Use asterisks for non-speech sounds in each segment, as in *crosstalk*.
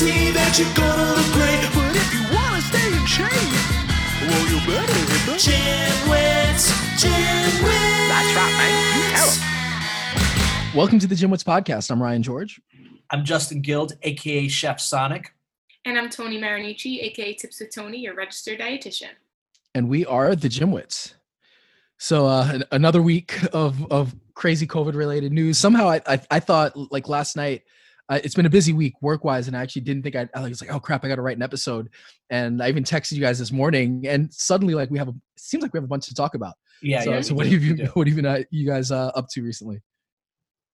guarantee that you're gonna look great, but if you wanna stay in shape, well, you better hit the gym wits, gym wits. That's right, man. Tell 'em. welcome to the Gym Wits podcast. I'm Ryan George. I'm Justin Guild, aka Chef Sonic. And I'm Tony Marinici, aka Tips with Tony, your registered dietitian. and we are the Gym Wits. So uh, another week of of crazy COVID related news. Somehow I, I I thought like last night. Uh, it's been a busy week work wise, and I actually didn't think I'd, I was like, oh crap, I got to write an episode. And I even texted you guys this morning, and suddenly like we have a it seems like we have a bunch to talk about. Yeah, so yeah. so what do, have we you what have you uh, you guys uh, up to recently?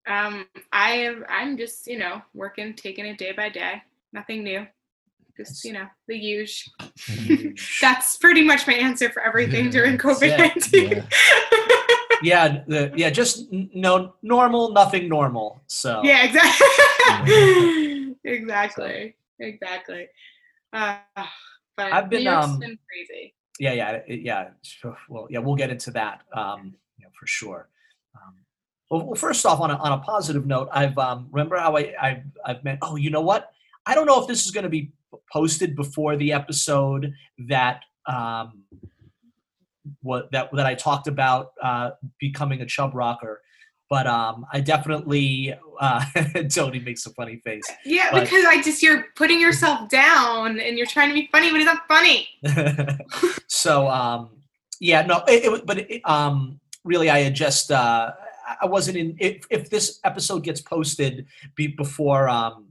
Um, I am I'm just, you know, working, taking it day by day. Nothing new. Just, you know, the usual. *laughs* That's pretty much my answer for everything during *laughs* COVID nineteen. Yeah, the, yeah, just n- no normal, nothing normal. So Yeah, exactly. *laughs* exactly. Exactly. Uh, but I've been, um, been crazy. yeah, yeah, yeah. sure, Well, yeah, we'll get into that, um, you know, for sure. Um, well, well, first off, on a, on a positive note, I've um, remember how I I've, I've meant. Oh, you know what? I don't know if this is going to be posted before the episode that um, what that that I talked about uh, becoming a chub rocker. But um, I definitely uh, Tony makes a funny face. Yeah, but- because I just you're putting yourself down and you're trying to be funny, but it's not funny. *laughs* so um yeah no it, it but it, um really i had just uh I- wasn't in if, if this episode gets posted be, before um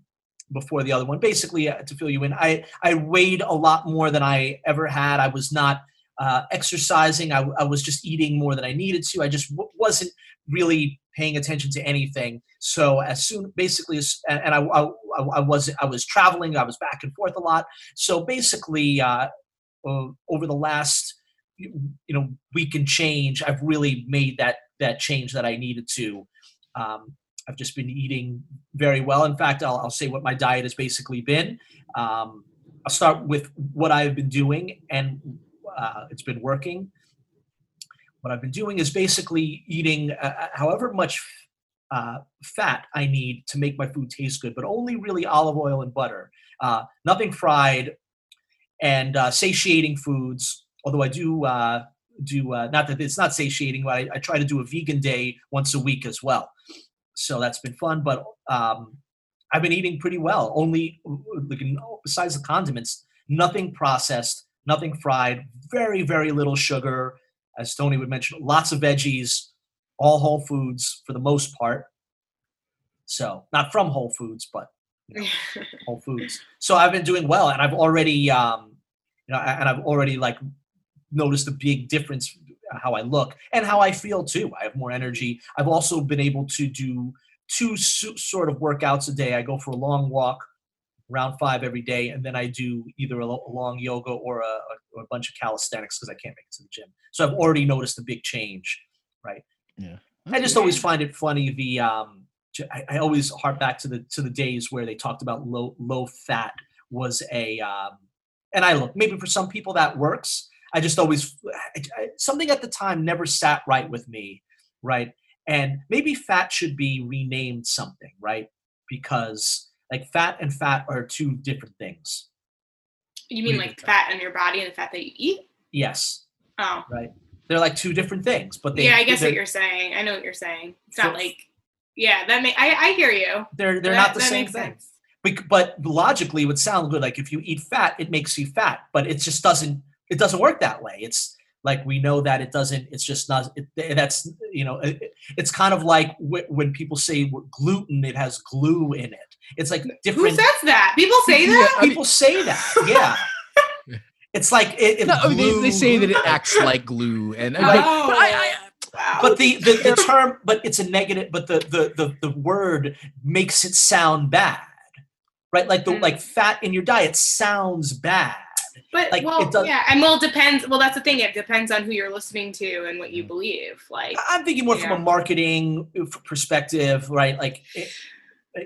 before the other one basically uh, to fill you in i i weighed a lot more than i ever had i was not uh, exercising. I, I was just eating more than i needed to. I just w- wasn't really paying attention to anything. So as soon basically as, and I, I i was i was traveling. I was back and forth a lot. So basically uh uh, over the last you know week and change i've really made that that change that i needed to. Um, i've just been eating very well. In fact i'll, I'll say what my diet has basically been. Um, i'll start with what i've been doing and uh, it's been working what i've been doing is basically eating uh, however much uh, fat i need to make my food taste good but only really olive oil and butter uh, nothing fried and uh, satiating foods. Although I do uh, do uh, not that it's not satiating, but I, I try to do a vegan day once a week as well. So that's been fun. But um, I've been eating pretty well. Only besides the condiments, nothing processed, nothing fried. Very very little sugar, as Tony would mention. Lots of veggies, all whole foods for the most part. So not from Whole Foods, but *laughs* Whole Foods. So I've been doing well, and I've already, um, you know, and I've already like noticed a big difference how I look and how I feel too. I have more energy. I've also been able to do two so- sort of workouts a day. I go for a long walk, around five every day, and then I do either a, long yoga or a, or a bunch of calisthenics because I can't make it to the gym. So I've already noticed a big change, right? Yeah. I just always find it funny the um I, I always harp back to the to the days where they talked about low low fat was a um and I look maybe for some people that works. I just always I, I- something at the time never sat right with me, right? And maybe fat should be renamed something, right? Because like fat and fat are two different things. You mean What do you like fat on your body and the fat that you eat? Yes, Oh. right. They're like two different things, but they yeah, I guess what you're saying. I know what you're saying. It's So- not like yeah, that may I, I hear you. they're they're That- not the that same makes thing. sense. But logically it would sound good like if you eat fat it makes you fat but it just doesn't it doesn't work that way it's like we know that it doesn't it's just not it, that's you know it, it's kind of like wh- when people say gluten it has glue in it it's like different. Who different says that? People say that? I mean- people say that yeah *laughs* it's like it, it No, I mean, they, they say that it acts like glue, and, and Oh, like, but I, I, wow. but the, the, the term but it's a negative but the, the the the word makes it sound bad right like the Mm. like fat in your diet sounds bad But like, well, it does- yeah, and well, it depends. Well, that's the thing. It depends on who you're listening to and what you believe. Like, I'm thinking more from Yeah. a marketing uh, perspective, right? Like, it,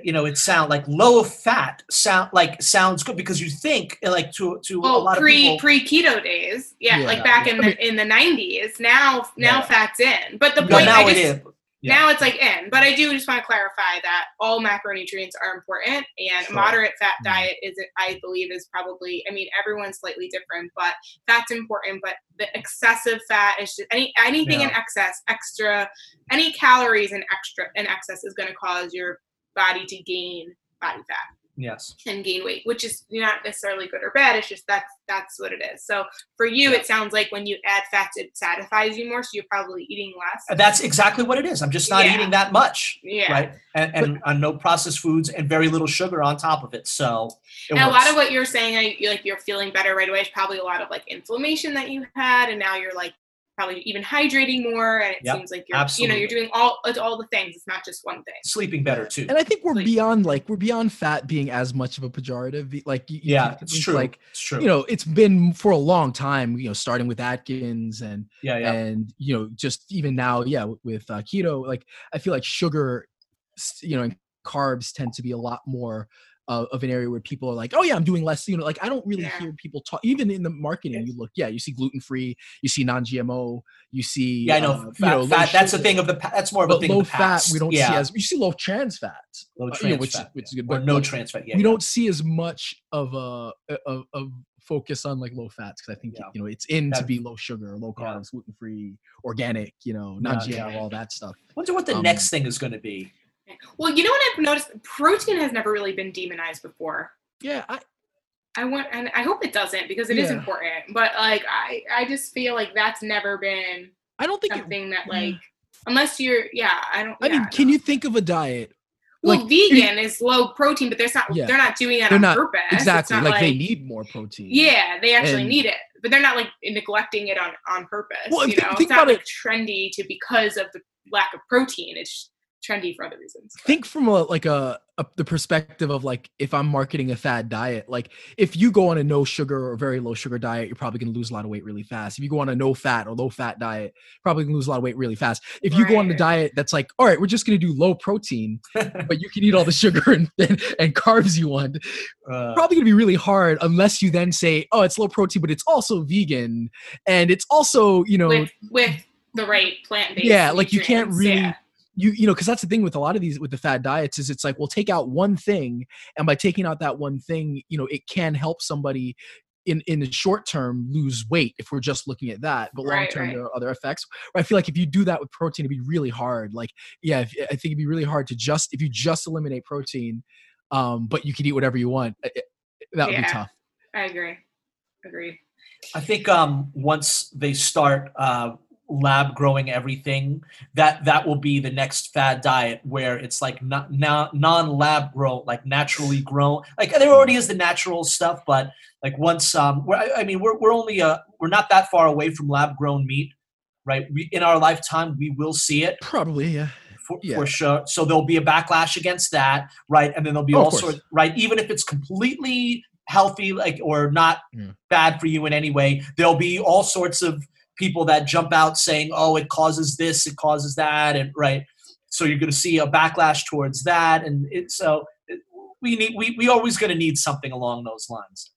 you know, it sound like low fat sound like sounds good because you think uh, like to to a well, lot of pre people. pre keto days, yeah, Yeah, like back in yeah. the in the '90s. Now now Yeah. fat's in. But the No, point, now I just, is. Yeah. Now it's like in, but I do just want to clarify that all macronutrients are important, and Sure. moderate fat Mhm. diet is, I believe, is probably. I mean, everyone's slightly different, but fat's important. But the excessive fat is just any anything in excess, extra, any calories in extra in excess is going to cause your body to gain body fat Yes. and gain weight, which is not necessarily good or bad. It's just that's that's what it is. So for you, it sounds like when you add fats, it satisfies you more, so you're probably eating less. Uh, that's exactly what it is. I'm just not Yeah. eating that much. Yeah. Right. And, and, and uh, no processed foods and very little sugar on top of it. So it And a lot of what you're saying, like you're feeling better right away. Is probably a lot of like inflammation that you had, and now you're like probably even hydrating more, and it Yep, seems like you're you know you're doing all it's all the things. It's not just one thing. sleeping better too. And I think we're Like- beyond like we're beyond fat being as much of a pejorative. Like you, you yeah, keep it's thinking, true. Like it's true. you know, it's been for a long time. You know, starting with Atkins and yeah, yeah. and you know just even now yeah with uh, keto like i feel like sugar you know and carbs tend to be a lot more uh, of an area where people are like oh yeah i'm doing less you know like i don't really Yeah. hear people talk even in the marketing you look yeah you see gluten free you see non-gmo you see yeah, I know. uh, fat, you know, fat, that's a thing of the. That's more of a thing low of the past. fat we don't yeah. see as you see low trans fat low uh, trans you know, which, is- fat, which is yeah. good or but, no like, trans fat. Yeah, we yeah. don't see as much of a of, of focus on like low fats because I think Yeah. you know it's in to be low sugar, low Yeah. carbs, gluten free, organic, you know, non GMO, yeah. all that stuff. Wonder what the um, next thing is going to be. Well, you know what I've noticed? Protein has never really been demonized before. Yeah, I, I want, and I hope it doesn't because it is Yeah. important. But like, I, I just feel like that's never been I don't think. It, something that like, unless you're, yeah, I don't. I yeah, mean, no. can you think of a diet? Well, like, vegan is low protein, but they're not. Yeah. They're not doing that They're on not purpose. Exactly, not like, they need more protein. Yeah, they actually And- need it, but they're not like neglecting it on on purpose. Well, you know, think it's not like trendy to because of the lack of protein. It's trendy for other reasons. but- think from a like a, a the perspective of like if i'm marketing a fad diet like if you go on a no sugar or very low sugar diet you're probably going to lose a lot of weight really fast if you go on a no fat or low fat diet probably going to lose a lot of weight really fast if you go on a diet that's like all right we're just going to do low protein but you can eat all the *laughs* sugar and, and, and carbs you want Uh, probably going to be really hard unless you then say oh it's low protein but it's also vegan and it's also you know with with the right plant based. Yeah, like, you can't really- Yeah. You you know because that's the thing with a lot of these with the fad diets is it's like we'll take out one thing and by taking out that one thing you know it can help somebody in in the short term lose weight if we're just looking at that but long term right. there are other effects i feel like if you do that with protein it'd be really hard like yeah if, i think it'd be really hard to just if you just eliminate protein um but you could eat whatever you want it- it- that would be tough I agree. Agree. I think um, once they start uh, lab growing everything, that that will be the next fad diet where it's like not, not non lab grown, like naturally grown. Like there already is the natural stuff, but like once um, we're, I, I mean we're we're only uh we're not that far away from lab grown meat, right? We, in our lifetime, we will see it probably yeah for, Yeah. for sure. So there'll be a backlash against that, right? And then there'll be Oh, all sorts, right? Even if it's completely healthy, like or not bad for you in any way, there'll be all sorts of people that jump out saying, "Oh, it causes this, it causes that," and right. So you're going to see a backlash towards that, and it, so it, we need we we always going to need something along those lines.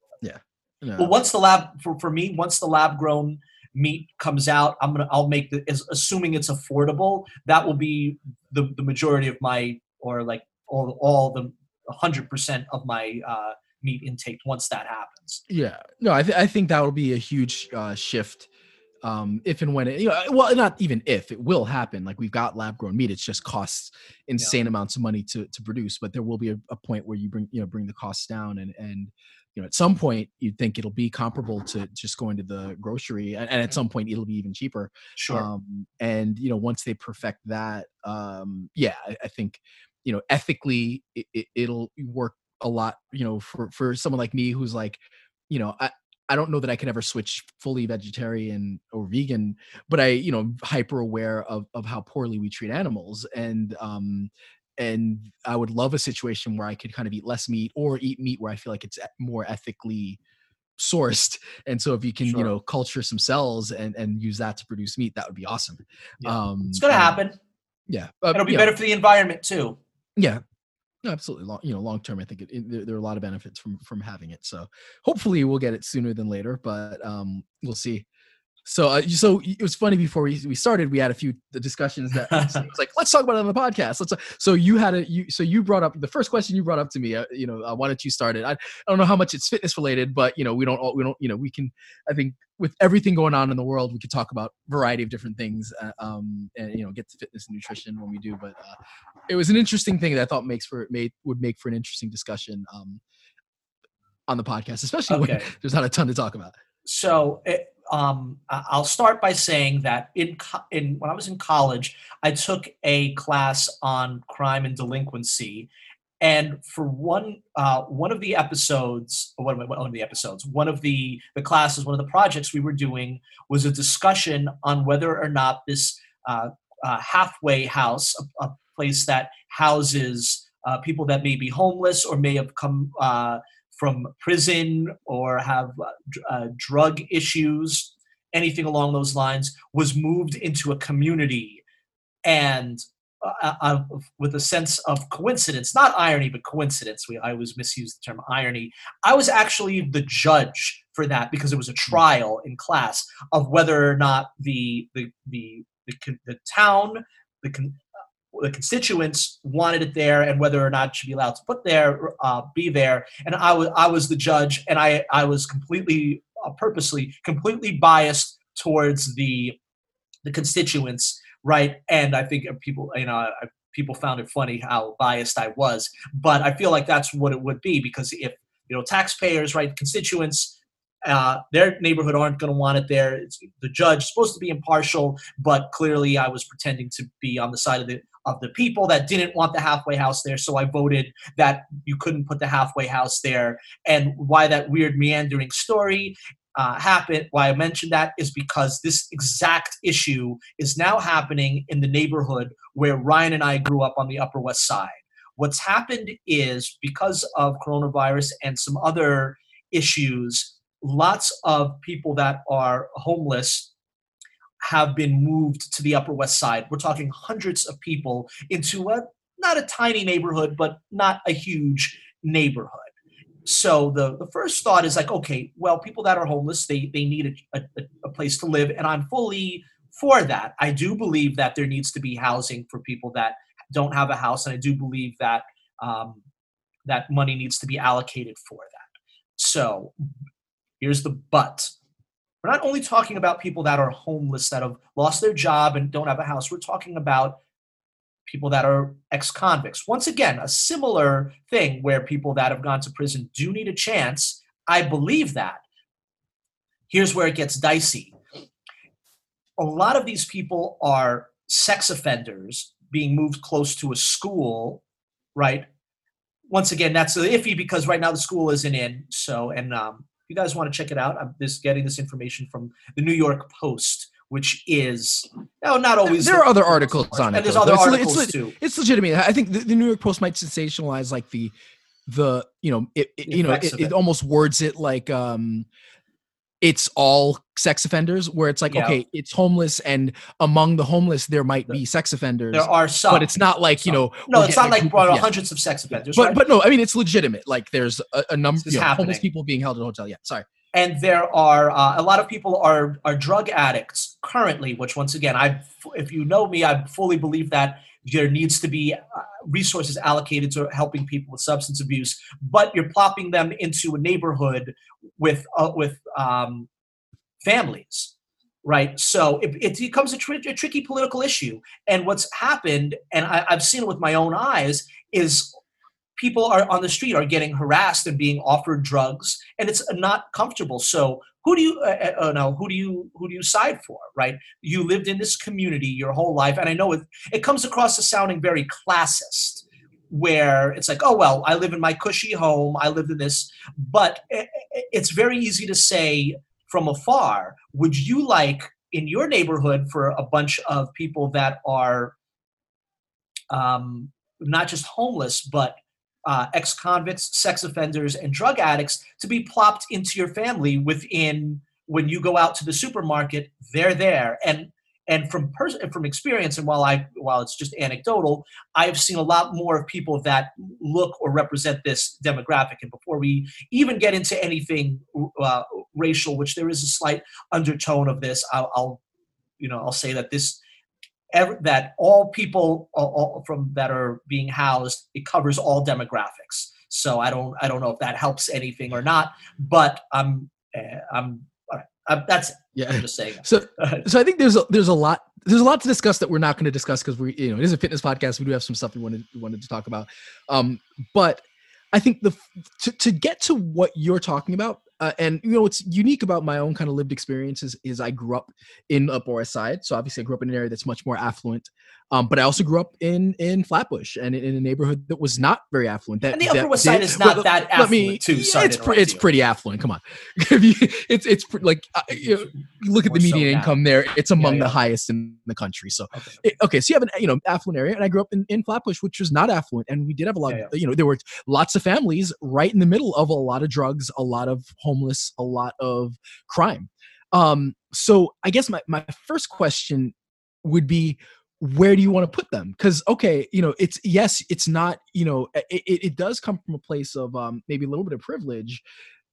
No. But once the lab for, for me, once the lab grown meat comes out, I'm gonna I'll make the as, assuming it's affordable. That will be the the majority of my or like all all the hundred percent of my uh, meat intake once that happens. Yeah, no, I, th- I think that will be a huge uh, shift um, if and when it, you know, well, not even if it will happen. Like we've got lab grown meat, it's just costs insane amounts of money to to produce. But there will be a, a point where you bring you know bring the costs down, and and you know at some point you'd think it'll be comparable to just going to the grocery, and, and at some point it'll be even cheaper. Sure. Um, and you know, once they perfect that, um, yeah, I, I think you know ethically it, it, it'll work a lot. You know, for for someone like me who's like, you know, I. I don't know that I can ever switch fully vegetarian or vegan, but I, you know, hyper aware of of how poorly we treat animals, and um, and I would love a situation where I could kind of eat less meat or eat meat where I feel like it's more ethically sourced and so if you can Sure. you know culture some cells and and use that to produce meat that would be awesome Yeah. um it's gonna and- happen. yeah uh, It'll be you know, better for the environment too. yeah no, absolutely long you know long term i think it, it, there, there are a lot of benefits from from having it so hopefully we'll get it sooner than later but um we'll see So, uh, so it was funny before we, we started. We had a few discussions that *laughs* was like, let's talk about it on the podcast. Let's. So you had a you. So you brought up the first question you brought up to me. Uh, you know, uh, why don't you start it? I, I don't know how much it's fitness related, but you know, we don't all we don't you know we can. I think with everything going on in the world, we could talk about variety of different things. Uh, um, and you know, get to fitness and nutrition when we do. But uh, it was an interesting thing that I thought makes for made would make for an interesting discussion. Um, on the podcast, especially okay. when there's not a ton to talk about. So it, um, I'll start by saying that in in when I was in college, I took a class on crime and delinquency, and for one uh, one of the episodes, one of, one of the episodes, one of the the classes, one of the projects we were doing was a discussion on whether or not this uh, uh, halfway house, a, a, place that houses uh, people that may be homeless or may have come uh, from prison or have uh, uh, drug issues, anything along those lines, was moved into a community and uh, uh, with a sense of coincidence, not irony, but coincidence. We I always misuse the term irony. I was actually the judge for that because it was a hmm. trial in class of whether or not the the the the, the town, the the constituents wanted it there and whether or not it should be allowed to put there, uh, be there. And I was I was the judge, and I I was completely uh, purposely completely biased towards the the constituents, right? And I think people, you know, people found it funny how biased I was, but I feel like that's what it would be because if you know taxpayers, right, constituents. Uh, their neighborhood aren't going to want it there. It's, the judge supposed to be impartial, but clearly I was pretending to be on the side of the of the people that didn't want the halfway house there. So I voted that you couldn't put the halfway house there. And why that weird meandering story uh, happened, why I mentioned that is because this exact issue is now happening in the neighborhood where Ryan and I grew up on the Upper West Side. What's happened is because of coronavirus and some other issues, lots of people that are homeless have been moved to the Upper West Side. We're talking hundreds of people into a not a tiny neighborhood, but not a huge neighborhood. So the, the first thought is like, okay, well, people that are homeless, they, they need a, a, a place to live. And I'm fully for that. I do believe that there needs to be housing for people that don't have a house. And I do believe that um, that money needs to be allocated for that. So here's the but we're not only talking about people that are homeless, that have lost their job and don't have a house. We're talking about people that are ex convicts. Once again, a similar thing where people that have gone to prison do need a chance. I believe that. Here's where it gets dicey. A lot of these people are sex offenders being moved close to a school, right? Once again, that's iffy because right now the school isn't in. So, and um, you guys want to check it out, I'm just getting this information from the New York Post, which is no, not always. There, are other articles on and it. there's other it's, articles it's, too. It's legitimate. I think the, the, New York Post might sensationalize like the the you know it, it you know it, it, it, almost words it like um it's all sex offenders where it's like yeah. okay it's homeless and among the homeless there might be sex offenders there are some but it's not like some. you know no it's not like yeah. hundreds of sex offenders but right? but no i mean it's legitimate like there's a, a number of you know, homeless people being held in a hotel yeah sorry and there are uh, a lot of people are are drug addicts currently which once again i if you know me i fully believe that there needs to be uh, resources allocated to helping people with substance abuse, but you're plopping them into a neighborhood with uh, with um, families, right? So it, it becomes a, tr- a, tricky political issue. And what's happened, and I, I've seen it with my own eyes, is people are on the street are getting harassed and being offered drugs, and it's not comfortable. So who do you uh, uh, no who do you who do you side for right? You lived in this community your whole life and i know it it comes across as sounding very classist where it's like oh well i live in my cushy home i live in this but it's very easy to say from afar would you like in your neighborhood for a bunch of people that are um, not just homeless but uh, ex convicts, sex offenders, and drug addicts to be plopped into your family within when you go out to the supermarket, they're there. And and from pers- from experience, and while I while it's just anecdotal, I've seen a lot more of people that look or represent this demographic. And before we even get into anything uh, racial, which there is a slight undertone of this, I'll, I'll you know I'll say that this ev- that all people all, from that are being housed it covers all demographics. So I don't I don't know if that helps anything or not, but I'm uh, I'm. Uh, that's it. Yeah. I'm just saying. So so I think there's a, there's a lot there's a lot to discuss that we're not going to discuss because we you know it is a fitness podcast. We do have some stuff we wanted we wanted to talk about. Um, but I think the to to get to what you're talking about, uh, and you know what's unique about my own kind of lived experiences is I grew up in Upper West Side, so obviously I grew up in an area that's much more affluent. Um, but I also grew up in in Flatbush and in, in a neighborhood that was not very affluent. That And the Upper West Side did- is not well, that affluent, me- too. yeah, Sorry it's pre- it's you. pretty affluent. Come on, *laughs* it's it's pre- like uh, you, know, look at the More so median income there; it's among yeah. the highest in the country. So Okay. it- okay, so you have an you know affluent area, and I grew up in, in Flatbush, which was not affluent, and we did have a lot. Yeah, Of, you know, there were lots of families right in the middle of a lot of drugs, a lot of homeless, a lot of crime. Um, so I guess my my first question would be where do you want to put them because okay you know it's yes it's not you know it, it, does come from a place of um maybe a little bit of privilege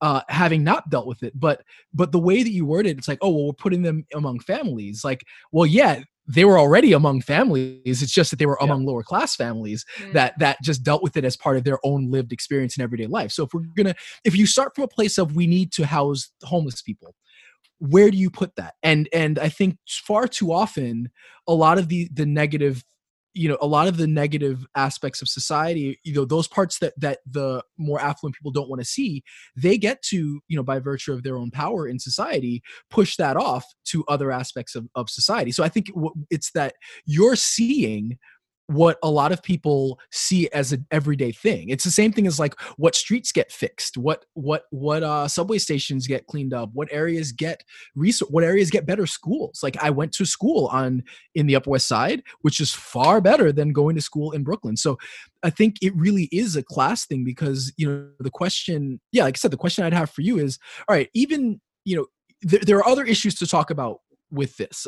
uh having not dealt with it but but the way that you word it it's like oh well we're putting them among families like well yeah they were already among families it's just that they were Yeah. among lower class families Mm. that that just dealt with it as part of their own lived experience in everyday life so if we're gonna if you start from a place of we need to house homeless people where do you put that? And and i think far too often a lot of the the negative you know a lot of the negative aspects of society you know those parts that that the more affluent people don't want to see they get to you know by virtue of their own power in society push that off to other aspects of, of society. So i think it's that you're seeing what a lot of people see as an everyday thing. It's the same thing as like what streets get fixed what what what uh subway stations get cleaned up what areas get what areas get better schools. Like i went to school on in the upper west side which is far better than going to school in brooklyn. So i think it really is a class thing because you know the question yeah like i said the question i'd have for you is all right even you know there, there are other issues to talk about with this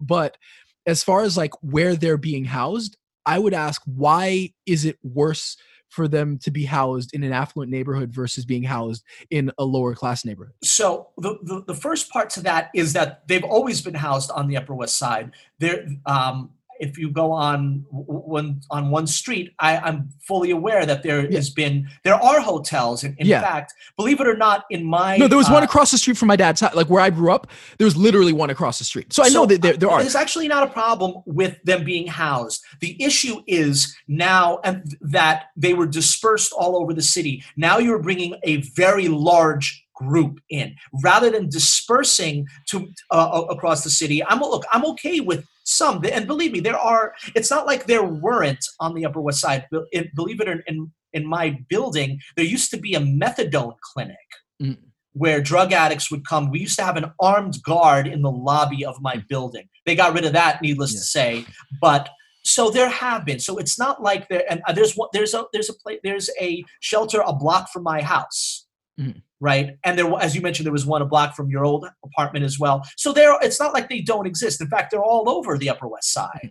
but as far as like where they're being housed i would ask why is it worse for them to be housed in an affluent neighborhood versus being housed in a lower class neighborhood So the, the the first part to that is that they've always been housed on the Upper West Side. There, um, if you go on one on one street, I, I'm fully aware that there Yeah. has been there are hotels. In, in Yeah. fact, believe it or not, in my no there was one uh, across the street from my dad's house like where i grew up there was literally one across the street so i know that there, there are There's actually not a problem with them being housed. The issue is now and that they were dispersed all over the city. Now you're bringing a very large group in rather than dispersing to uh, across the city. I'm look. I'm okay with some, and believe me, there are. It's not like there weren't on the Upper West Side. Believe it or in in my building, there used to be a methadone clinic Mm. where drug addicts would come. We used to have an armed guard in the lobby of my building. They got rid of that, needless Yeah. to say. But so there have been. So it's not like there. And uh, there's one. There's a there's a. There's a shelter a block from my house. Mhm. Right, and there, as you mentioned, there was one a block from your old apartment as well. So there, it's not like they don't exist. In fact, they're all over the Upper West Side.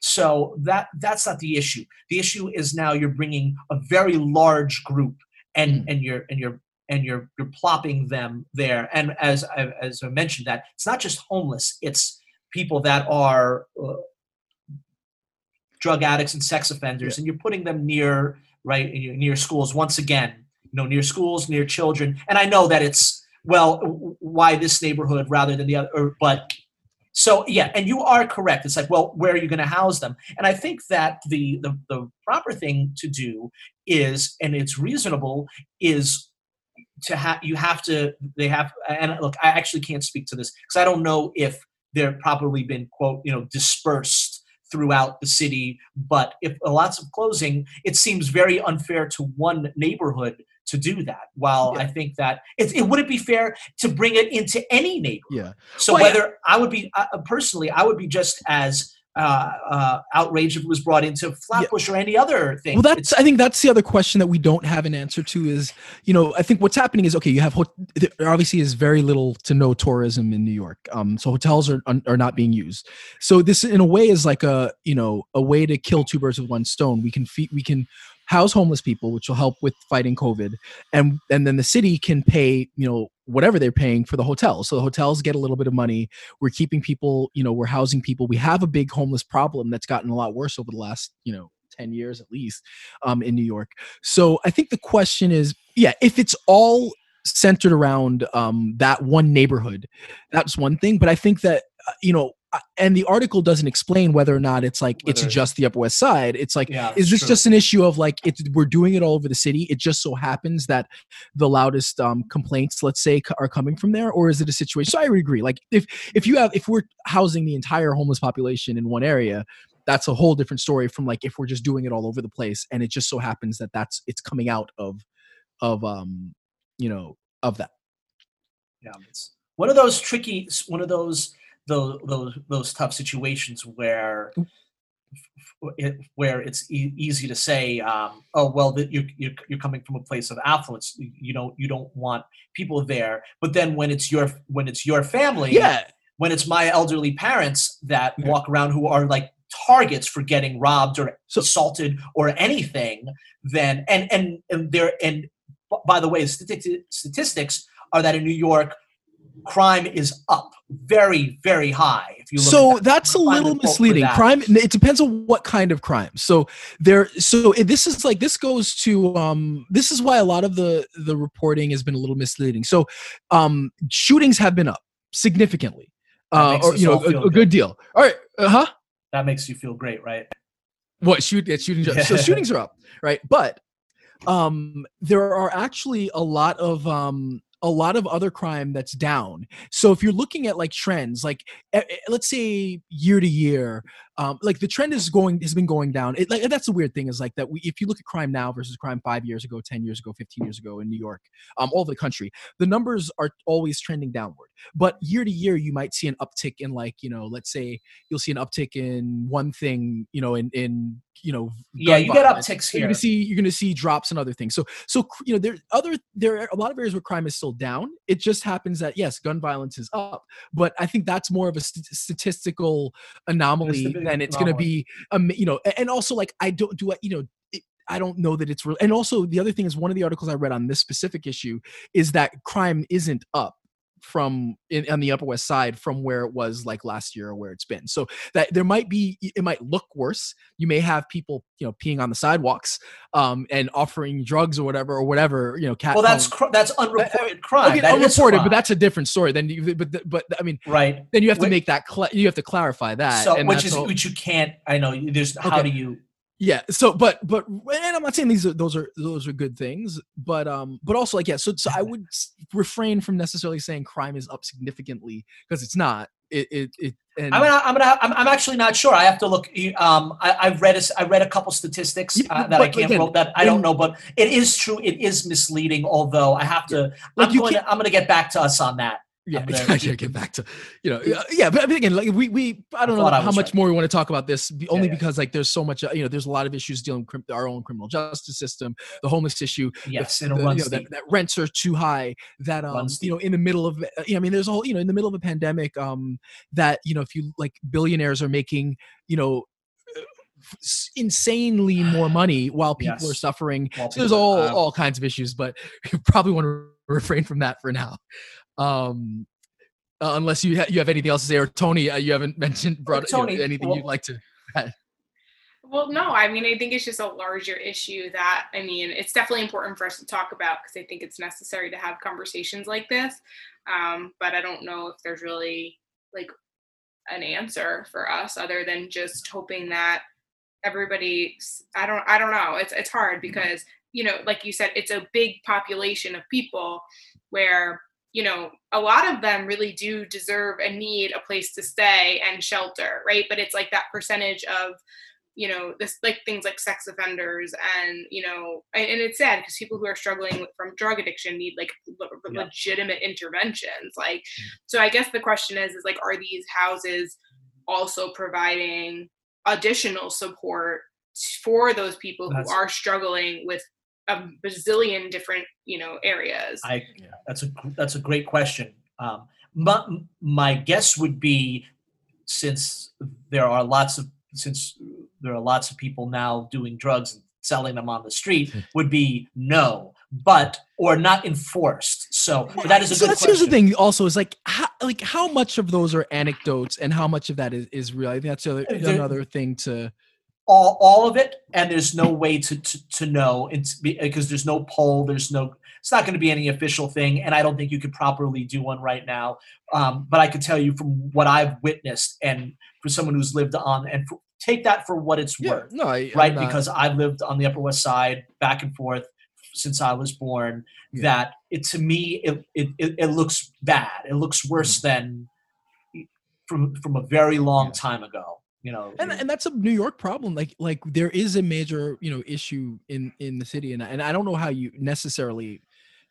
So that that's not the issue. The issue is now you're bringing a very large group, and Mm. and you're and you're and you're you're plopping them there. And as I, as I mentioned, that it's not just homeless; it's people that are uh, drug addicts and sex offenders, and you're putting them near right near schools once again. Know, near schools, near children. And I know that it's well, why this neighborhood rather than the other? Or, but so yeah, and you are correct. It's like, well, where are you going to house them? And I think that the, the the proper thing to do is, and it's reasonable, is to have you have to they have and look i actually can't speak to this because i don't know if they're probably been quote you know dispersed throughout the city but if lots of closing it seems very unfair to one neighborhood to do that while Yeah. i think that it, it wouldn't be fair to bring it into any neighborhood yeah so Well, yeah. whether I would be uh, personally, I would be just as uh, uh, outrage if it was brought into Flatbush or any other thing. Well, that's I think that's the other question that we don't have an answer to is you know I think what's happening is okay you have there obviously is very little to no tourism in New York um so hotels are are not being used so this in a way is like a you know a way to kill two birds with one stone we can feed we can house homeless people which will help with fighting covid and and then the city can pay you know whatever they're paying for the hotels so the hotels get a little bit of money. We're keeping people you know we're housing people. We have a big homeless problem that's gotten a lot worse over the last you know 10 years at least um, in new york. So i think the question is yeah if it's all centered around um, that one neighborhood that's one thing. But i think that uh, you know and the article doesn't explain whether or not it's like it's just the upper west side. It's like yeah, is this true. just an issue of like it's we're doing it all over the city. It just so happens that the loudest um, complaints let's say are coming from there or is it a situation so i would agree. Like if if you have if we're housing the entire homeless population in one area that's a whole different story from like if we're just doing it all over the place and it just so happens that that's it's coming out of of um you know of that. Yeah, it's one of those tricky, one of those those those those tough situations where it, where it's e- easy to say, um, oh well, that you're, you're you're coming from a place of affluence. You you don't you don't want people there. But then when it's your when it's your family, yeah when it's my elderly parents that Yeah. walk around who are like targets for getting robbed or So- assaulted or anything, then and and and there and by the way, statistics statistics are that in New York, crime is up very very high. If you look so at that. that's a little misleading that. crime it depends on what kind of crime so there so this is like this goes to um this is why a lot of the the reporting has been a little misleading so um shootings have been up significantly uh or you know a, good. good deal all right uh-huh that makes you feel great, right? what shoot yeah, shooting so shootings are up right but *laughs* um there are actually a lot of um a lot of other crime that's down. So if you're looking at like trends like let's say year to year um like the trend is going has been going down. It, like that's the weird thing is like that we if you look at crime now versus crime five years ago 10 years ago 15 years ago in new york um all over the country the numbers are always trending downward. But year to year you might see an uptick in like you know let's say you'll see an uptick in one thing you know in in you know Yeah, you get violence. upticks you're gonna see you're gonna see drops and other things. So so you know there other there are a lot of areas where crime is still down. It just happens that yes gun violence is up but i think that's more of a st- statistical anomaly big than it's gonna be um you know and also like i don't do I- you know I don't know that it's real. And also, the other thing is one of the articles I read on this specific issue is that crime isn't up from in, on the Upper West Side from where it was like last year or where it's been. So that there might be, it might look worse. You may have people, you know, peeing on the sidewalks, um, and offering drugs or whatever or whatever. You know, cat. Well, that's cr- that's unreported crime. Okay, That unreported, crime, but that's a different story. Then, you, but but I mean, right. then you have to Wait. make that. Cl- you have to clarify that. So which is all- which you can't. I know. There's how do you? Yeah so but but and i'm not saying these are those are those are good things but um but also like yeah so so i *laughs* would refrain from necessarily saying crime is up significantly because it's not it it, it and I'm gonna, I'm gonna, I'm, I'm actually not sure. I have to look. Um, I, I've read, a, I read a couple statistics uh, that I can't again, quote that I don't know, but it is true. It is misleading. Although I have to, Like, I'm you going to, I'm going to get back to us on that. Yeah I can't *laughs* get back to you know yeah. but I mean, again like we we i don't know I how much more we want to talk about this only yeah. because like there's so much uh, you know there's a lot of issues dealing with our own criminal justice system the homeless issue Yes, the, it you know, that, that rents are too high that um you know in the middle of uh, yeah, i mean there's a whole you know in the middle of a pandemic um that you know if you like billionaires are making you know uh, insanely more *sighs* money while people are suffering While so there's all are- um, all kinds of issues but *laughs* you probably want to *laughs* refrain from that for now um uh, unless you ha- you have anything else to say or tony uh, you haven't *laughs* mentioned brought you know, anything well- you'd like to *laughs* Well, no, I mean, I think it's just a larger issue that, I mean, it's definitely important for us to talk about because I think it's necessary to have conversations like this. Um, but I don't know if there's really like an answer for us other than just hoping that everybody, I don't, I don't know. It's, it's hard because, you know, like you said, it's a big population of people where, you know, a lot of them really do deserve and need a place to stay and shelter, right? But it's like that percentage of, you know this like things like sex offenders and you know and, and it's sad because people who are struggling with, from drug addiction need like le- Yeah. legitimate interventions like so i guess the question is is like are these houses also providing additional support for those people That's- who are struggling with a bazillion different you know areas I that's a that's a great question. Um, my my guess would be since there are lots of since there are lots of people now doing drugs and selling them on the street would be no, but or not enforced. So but that is a so good that's question. here's the thing also is like how like how much of those are anecdotes and how much of that is, is real i think that's the other, There- another thing to all, all of it and there's no way to to, to know. It's because there's no poll there's no it's not going to be any official thing and i don't think you could properly do one right now. Um, but i could tell you from what i've witnessed and for someone who's lived on and for, take that for what it's yeah worth no I, right? not- because i've lived on the upper west side back and forth since i was born Yeah. that it to me it, it, it, it looks bad. It looks worse than from from a very long Yeah. time ago you know and, and that's a new york problem like like there is a major you know issue in in the city and, I- and i don't know how you necessarily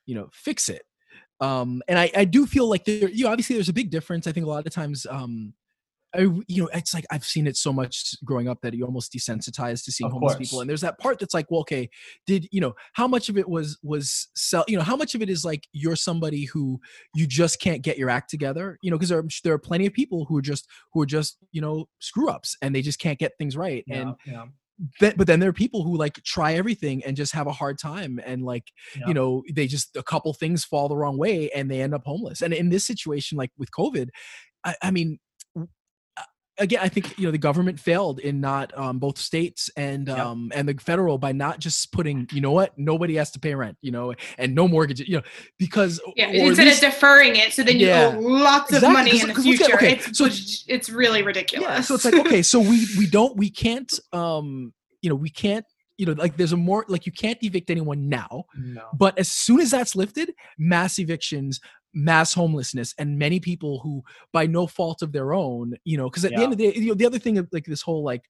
you know fix it. Um and i i do feel like there you know obviously there's a big difference. I think a lot of times um I, you know, it's like I've seen it so much growing up that you almost desensitized to seeing Of homeless course. people. And there's that part that's like, well, okay, did you know how much of it was was sell? You know, how much of it is like you're somebody who you just can't get your act together. You know, because there are, there are plenty of people who are just who are just you know screw ups and they just can't get things right. yeah, And yeah, but then there are people who like try everything and just have a hard time and like yeah. you know they just a couple things fall the wrong way and they end up homeless and in this situation like with covid i, I mean again i think you know the government failed in not um, both states and Yep. um, and the federal by not just putting you know what nobody has to pay rent you know and no mortgage you know because yeah instead least- of deferring it so then you Yeah. owe lots of money money 'cause- in the 'cause look at- future okay, it's so- it's really ridiculous yeah so it's like okay so we we don't we can't um you know we can't you know like there's a more like you can't evict anyone now no. but as soon as that's lifted, mass evictions, mass homelessness, and many people who, by no fault of their own, you know, because at the end of the day, you know, the other thing of like this whole like,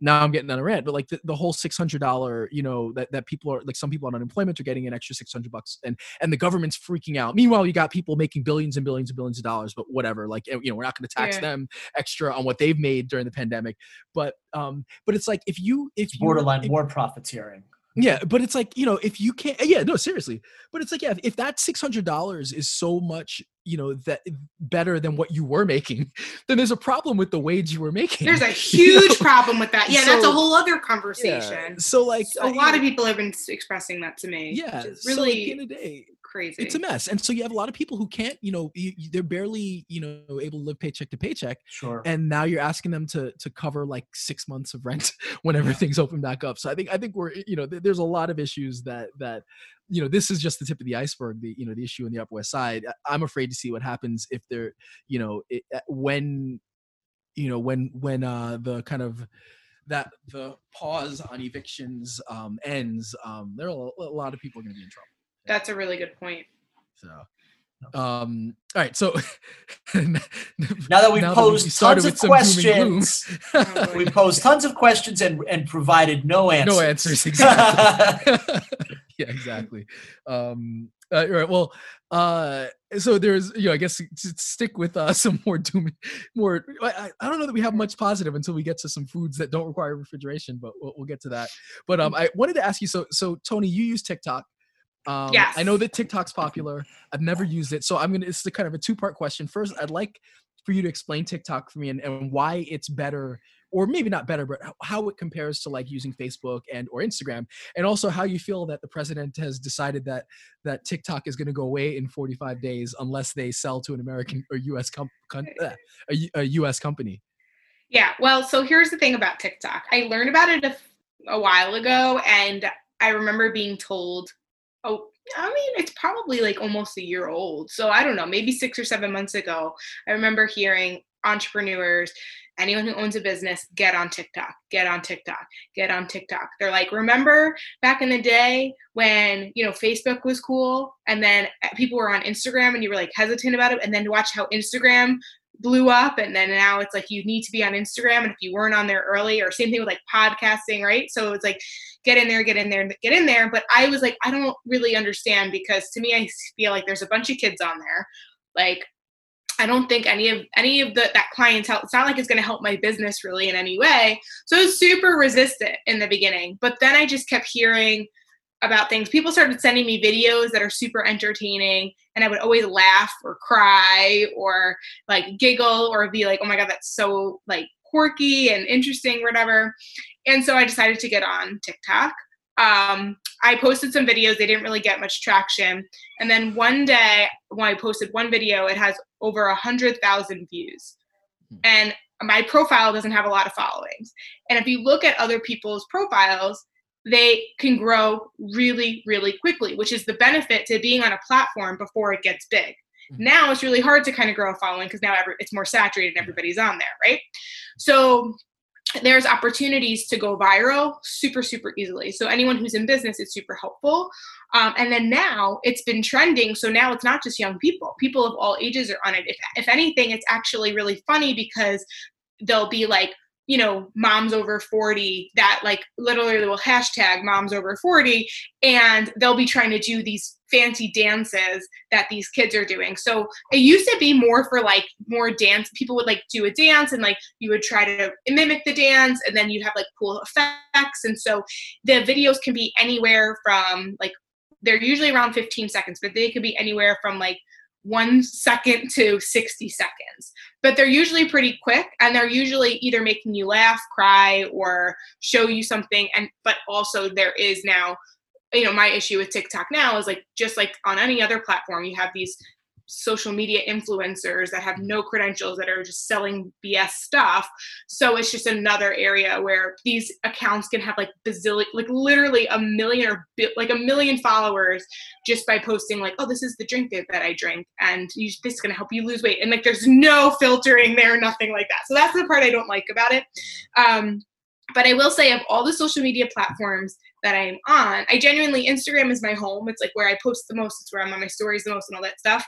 now I'm getting on a rant, but like the, the whole six hundred dollar, you know, that, that people are like some people on unemployment are getting an extra six hundred bucks, and and the government's freaking out. Meanwhile, you got people making billions and billions and billions of dollars, but whatever, like you know, we're not going to tax Yeah. them extra on what they've made during the pandemic. But um, but it's like if you if It's you borderline war profiteering. Yeah, but it's like you know, if you can't, yeah, no, seriously, but it's like yeah, if, if that six hundred dollars is so much, you know, that better than what you were making, *laughs* then there's a problem with the wage you were making. there's a *laughs* you huge know? problem with that yeah that's a whole other Yeah, conversation So like a uh, lot know, of people have been expressing that to me yeah, which is so, like, at the really end of the day, crazy it's a mess, and so you have a lot of people who can't, you know, you, you- they're barely, you know, able to live paycheck to paycheck, Sure. and now you're asking them to to cover like six months of rent *laughs* whenever Yeah. things open back up so i think i think we're you know th- there's a lot of issues that that you know this is just the tip of the iceberg the you know the issue in the upper west side. I- i'm afraid to see what happens if there you know it, uh, when you know when when uh the kind of that the pause on evictions um ends um there are a, a lot of people going to be in trouble. That's a really good point. So um all right so *laughs* Now that we've posed tons of questions, Oh, *laughs* we posed tons of questions and and provided no answers. no answers *laughs* exactly yeah exactly. Um uh, all right well uh so there's you know i guess to stick with uh *laughs* some more doom more I, I- don't know that we have much positive until we get to some foods that don't require refrigeration but we'll, we'll get to that. But um i wanted to ask you so so tony you use tiktok. Um i know that tiktok's popular. I've never used it so i'm gonna it's the kind of a two-part question. First i'd like for you to explain tiktok for me and, and why it's better or maybe not better but how- it compares to like using facebook and or instagram and also how you feel that the president has decided that that TikTok is going to go away in 45 days unless they sell to an American or U.S. Com- con- uh, a, U- a U.S. company. Yeah, well, so here's the thing about TikTok. I learned about it a, f- a while ago, and I remember being told, oh, I mean, it's probably like almost a year old. So I don't know, maybe six or seven months ago, I remember hearing entrepreneurs, anyone who owns a business, get on TikTok, get on TikTok, get on TikTok. They're like, remember back in the day when, you know, Facebook was cool and then people were on Instagram and you were like hesitant about it, and then to watch how Instagram blew up and then now it's like you need to be on Instagram and if you weren't on there early or same thing with like podcasting right so it's like get in there get in there get in there but I was like I don't really understand because to me I feel like there's a bunch of kids on there like I don't think any of any of the that clientele. It's not like it's going to help my business really in any way. So I was super resistant in the beginning, but then I just kept hearing about things. People started sending me videos that are super entertaining, and I would always laugh or cry or like giggle or be like, "Oh my god, that's so like quirky and interesting, whatever." And so I decided to get on TikTok. Um, I posted some videos; they didn't really get much traction. And then one day, when I posted one video, it has over a hundred thousand views, and my profile doesn't have a lot of followings. And if you look at other people's profiles, they can grow really, really quickly, which is the benefit to being on a platform before it gets big. Now it's really hard to kind of grow a following because now every, it's more saturated and everybody's on there, right? So there's opportunities to go viral super, super easily. So anyone who's in business, it's super helpful. Um, and then now it's been trending. So now it's not just young people, people of all ages are on it. If, if anything, it's actually really funny because they'll be like, you know, moms over 40 that like literally will hashtag moms over 40 and they'll be trying to do these fancy dances that these kids are doing. So it used to be more for like more dance. People would like do a dance and like you would try to mimic the dance and then you'd have like cool effects. And so the videos can be anywhere from like, they're usually around 15 seconds, but they could be anywhere from like one second to 60 seconds. But they're usually pretty quick and they're usually either making you laugh, cry, or show you something. And but also there is now, you know, my issue with TikTok now is like just like on any other platform, you have these social media influencers that have no credentials that are just selling BS stuff. So it's just another area where these accounts can have like bazillion, like literally a million or bi- like a million followers just by posting like, oh, this is the drink that I drink, and you, this is gonna help you lose weight, and like there's no filtering there, nothing like that. So that's the part I don't like about it. Um, but I will say, of all the social media platforms that I'm on, I genuinely Instagram is my home. It's like where I post the most. It's where I'm on my stories the most and all that stuff.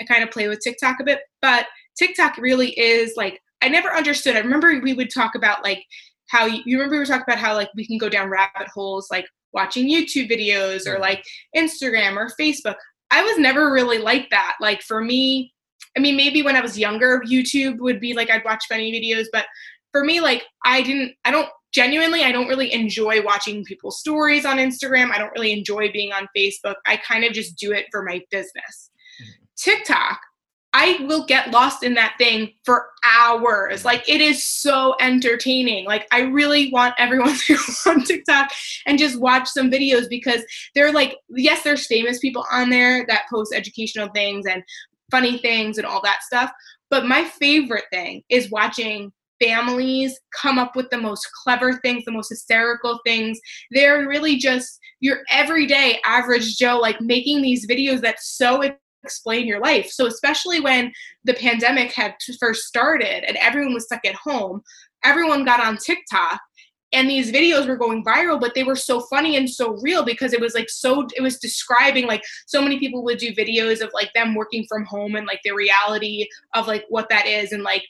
I kind of play with TikTok a bit, but TikTok really is like I never understood. I remember we would talk about like how you, you remember we were talking about how like we can go down rabbit holes like watching YouTube videos or mm-hmm. like Instagram or Facebook. I was never really like that. Like for me, I mean maybe when I was younger, YouTube would be like I'd watch funny videos, but for me like I didn't I don't genuinely I don't really enjoy watching people's stories on Instagram. I don't really enjoy being on Facebook. I kind of just do it for my business. Mm-hmm. TikTok, I will get lost in that thing for hours. Mm-hmm. Like it is so entertaining. Like I really want everyone *laughs* to go on TikTok and just watch some videos because they're like, yes, there's famous people on there that post educational things and funny things and all that stuff. But my favorite thing is watching families come up with the most clever things, the most hysterical things. They're really just your everyday average Joe, like making these videos that so explain your life. So, especially when the pandemic had first started and everyone was stuck at home, everyone got on TikTok and these videos were going viral but they were so funny and so real because it was like so it was describing like so many people would do videos of like them working from home and like the reality of like what that is and like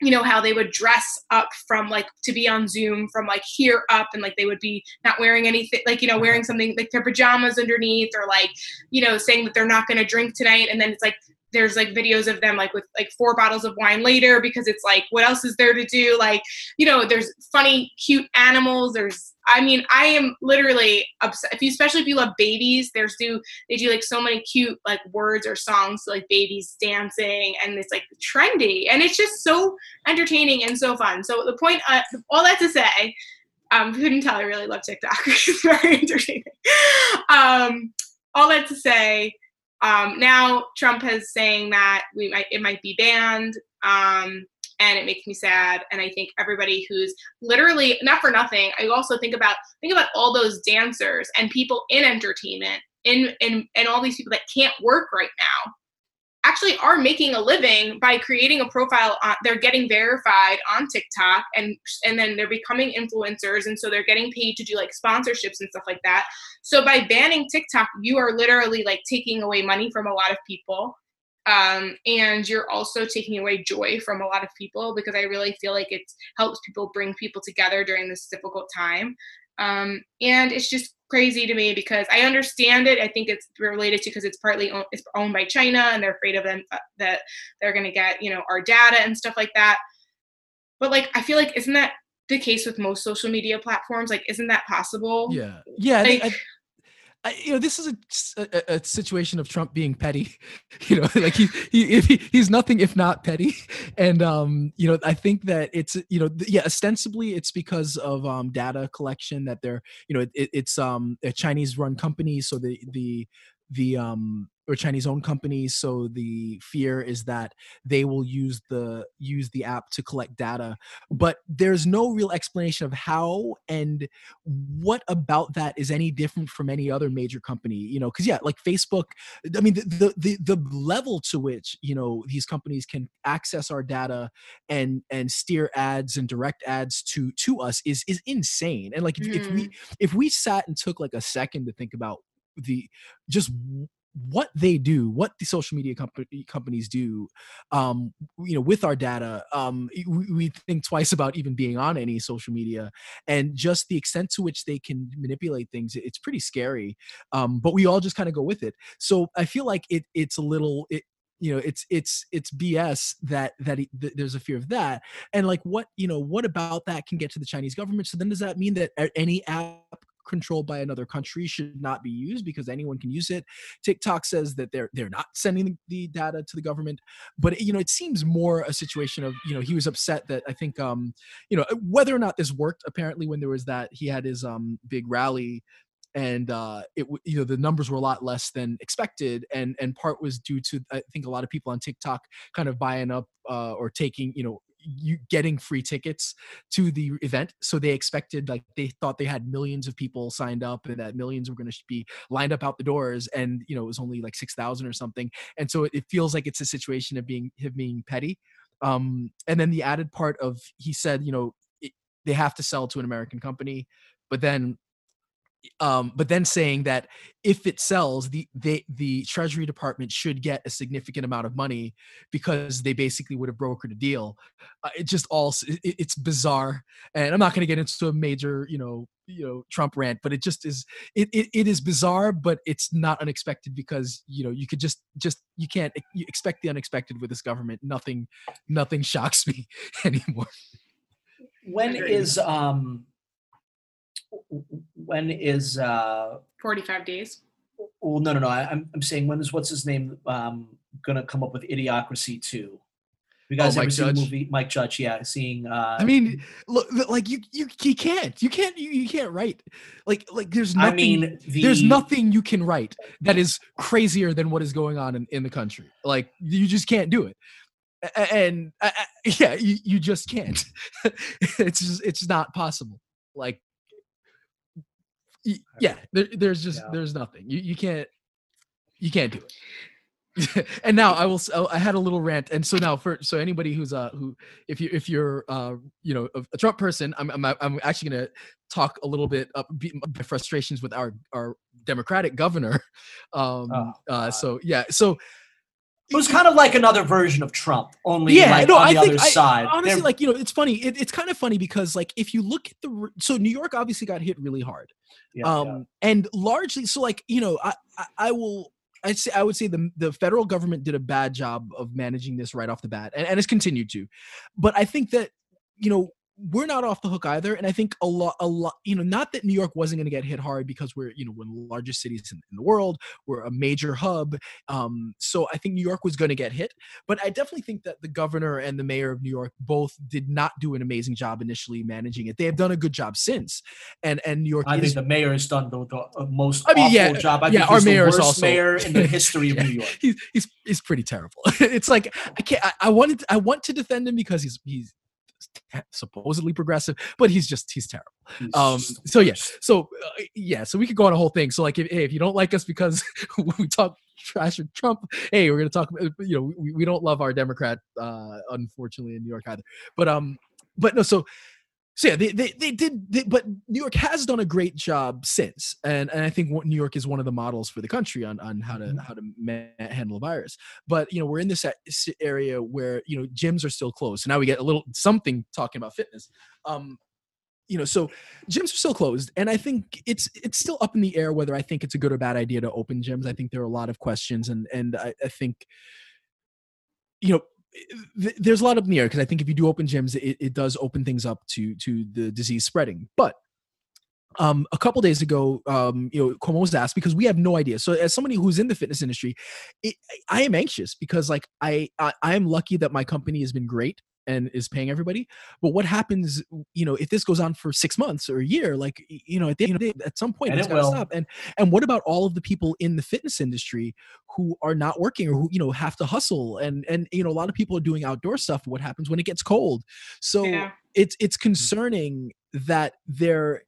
you know how they would dress up from like to be on zoom from like here up and like they would be not wearing anything like you know wearing something like their pajamas underneath or like you know saying that they're not going to drink tonight. And then it's like there's like videos of them like with like four bottles of wine later because it's like what else is there to do? Like you know there's funny cute animals. There's i mean i am literally upset if you especially if you love babies there's do they do like so many cute like words or songs like babies dancing and it's like trendy and it's just so entertaining and so fun. So the point uh, all that to say um *laughs* couldn't tell i really love tiktok. *laughs* It's very entertaining. Um all that to say um, now Trump is saying that we might it might be banned, um, and it makes me sad. And I think everybody who's literally not for nothing. I also think about think about all those dancers and people in entertainment, in in and all these people that can't work right now actually are making a living by creating a profile on, they're getting verified on TikTok and and then they're becoming influencers and so they're getting paid to do like sponsorships and stuff like that. So by banning TikTok, you are literally like taking away money from a lot of people. Um, and you're also taking away joy from a lot of people because I really feel like it helps people bring people together during this difficult time. Um, and it's just crazy to me because I understand it. I think it's related to because it's partly owned, it's owned by China and they're afraid of them uh, that they're going to get you know our data and stuff like that. But like I feel like isn't that the case with most social media platforms? Like isn't that possible? Yeah, yeah. Like, I- I, you know, this is a, a, a situation of Trump being petty. *laughs* You know, *laughs* like he, he, he he's nothing if not petty. *laughs* And um, you know, I think that it's you know, yeah, ostensibly it's because of um data collection that they're you know, it, it's um a Chinese run company, so the the the um or Chinese owned companies. So the fear is that they will use the use the app to collect data, but there's no real explanation of how and what about that is any different from any other major company you know because yeah like facebook i mean the, the the level to which you know these companies can access our data and and steer ads and direct ads to to us is is insane and like if, if we mm. if we sat and took like a second to think about the just what they do what the social media company companies do um you know with our data um we, we think twice about even being on any social media and just the extent to which they can manipulate things it's pretty scary um but we all just kind of go with it. So i feel like it it's a little it you know it's it's it's bs that that he, th- there's a fear of that and like what you know what about that can get to the chinese government? So then does that mean that any app controlled by another country should not be used because anyone can use it. Tiktok says that they're they're not sending the data to the government but you know it seems more a situation of you know he was upset that i think um you know whether or not this worked apparently when there was that he had his um big rally and uh it you know the numbers were a lot less than expected and and part was due to i think a lot of people on tiktok kind of buying up uh or taking you know you getting free tickets to the event so they expected like they thought they had millions of people signed up and that millions were going to be lined up out the doors and you know it was only like 6000 or something. And so it, feels like it's a situation of being him being petty. Um and then the added part of he said you know it, they have to sell to an american company but then um but then saying that if it sells the they the treasury department should get a significant amount of money because they basically would have brokered a deal. Uh, it just all it, it's bizarre and i'm not going to get into a major you know you know trump rant but it just is it, it it is bizarre but it's not unexpected because you know you could just just you can't you expect the unexpected with this government. Nothing nothing *laughs* shocks me *laughs* anymore. When is um when is uh 45 days. well no no no I, I'm I'm saying when is what's his name um gonna come up with Idiocracy 2? You guys Oh, ever Mike seen the movie Mike Judge? Yeah, seeing uh I mean, look, look, like you, you, you can't, you can't, you, you can't write, like, like there's nothing. I nothing, mean the there's nothing you can write that is crazier than what is going on in, in the country. Like, you just can't do it, A- a- and uh, *laughs* yeah, you, you just can't. *laughs* it's just, it's not possible. Like, y- yeah, there, there's just, Yeah. there's nothing. You, you can't, you can't do it. *laughs* and now I will. oh, I had a little rant, and so now for so anybody who's uh who if you if you're uh you know a, a Trump person, I'm I'm I'm actually gonna talk a little bit up my frustrations with our our Democratic governor. *laughs* Um. Oh, uh. So yeah. So it was kind of like another version of Trump, only yeah. like no, on I the think other I- side. honestly, They're- like you know, it's funny. It, it's kind of funny because like if you look at the so New York obviously got hit really hard. yeah, yeah. um and largely so like you know i i, I will i say i would say the the federal government did a bad job of managing this right off the bat and, and has continued to but i think that you know we're not off the hook either and i think a lot a lot you know not that new york wasn't going to get hit hard because we're you know one of the largest cities in, in the world we're a major hub um so i think new york was going to get hit but i definitely think that the governor and the mayor of new york both did not do an amazing job initially managing it they have done a good job since and and new york I is think the mayor has done the, the uh, most I mean, awful yeah, job. I yeah, think our mayor is also- mayor in the history of *laughs* Yeah. New York. he's he's he's pretty terrible. *laughs* it's like I can't. I, I wanted. I want to defend him because he's he's supposedly progressive, but he's just he's terrible. He's Um. So yeah. So uh, yeah. So we could go on a whole thing. So like, if, hey, if you don't like us because *laughs* we talk trash with Trump, hey, we're gonna talk. You know, we, we don't love our Democrat, uh, unfortunately, in New York either. But um, but no. So so yeah, they they, they did, they, but New York has done a great job since, and and I think New York is one of the models for the country on on how to Mhm. how to ma- handle a virus. But you know, we're in this area where you know gyms are still closed. So now we get a little something talking about fitness. Um, you know, so gyms are still closed, and I think it's it's still up in the air whether I think it's a good or bad idea to open gyms. I think there are a lot of questions, and and I, I think, you know, th- there's a lot up in the air because I think if you do open gyms, it, it does open things up to to the disease spreading. But um, a couple days ago, um, you know, Cuomo was asked because we have no idea. So, as somebody who's in the fitness industry, it, I am anxious because, like, I I am lucky that my company has been great and is paying everybody. But what happens, you know, if this goes on for six months or a year, like, you know, at the end of the day, at some point And it's it got to stop. And and what about all of the people in the fitness industry who are not working or who you know have to hustle? And and you know, a lot of people are doing outdoor stuff. What happens when it gets cold? So Yeah. it's it's mm. concerning that there,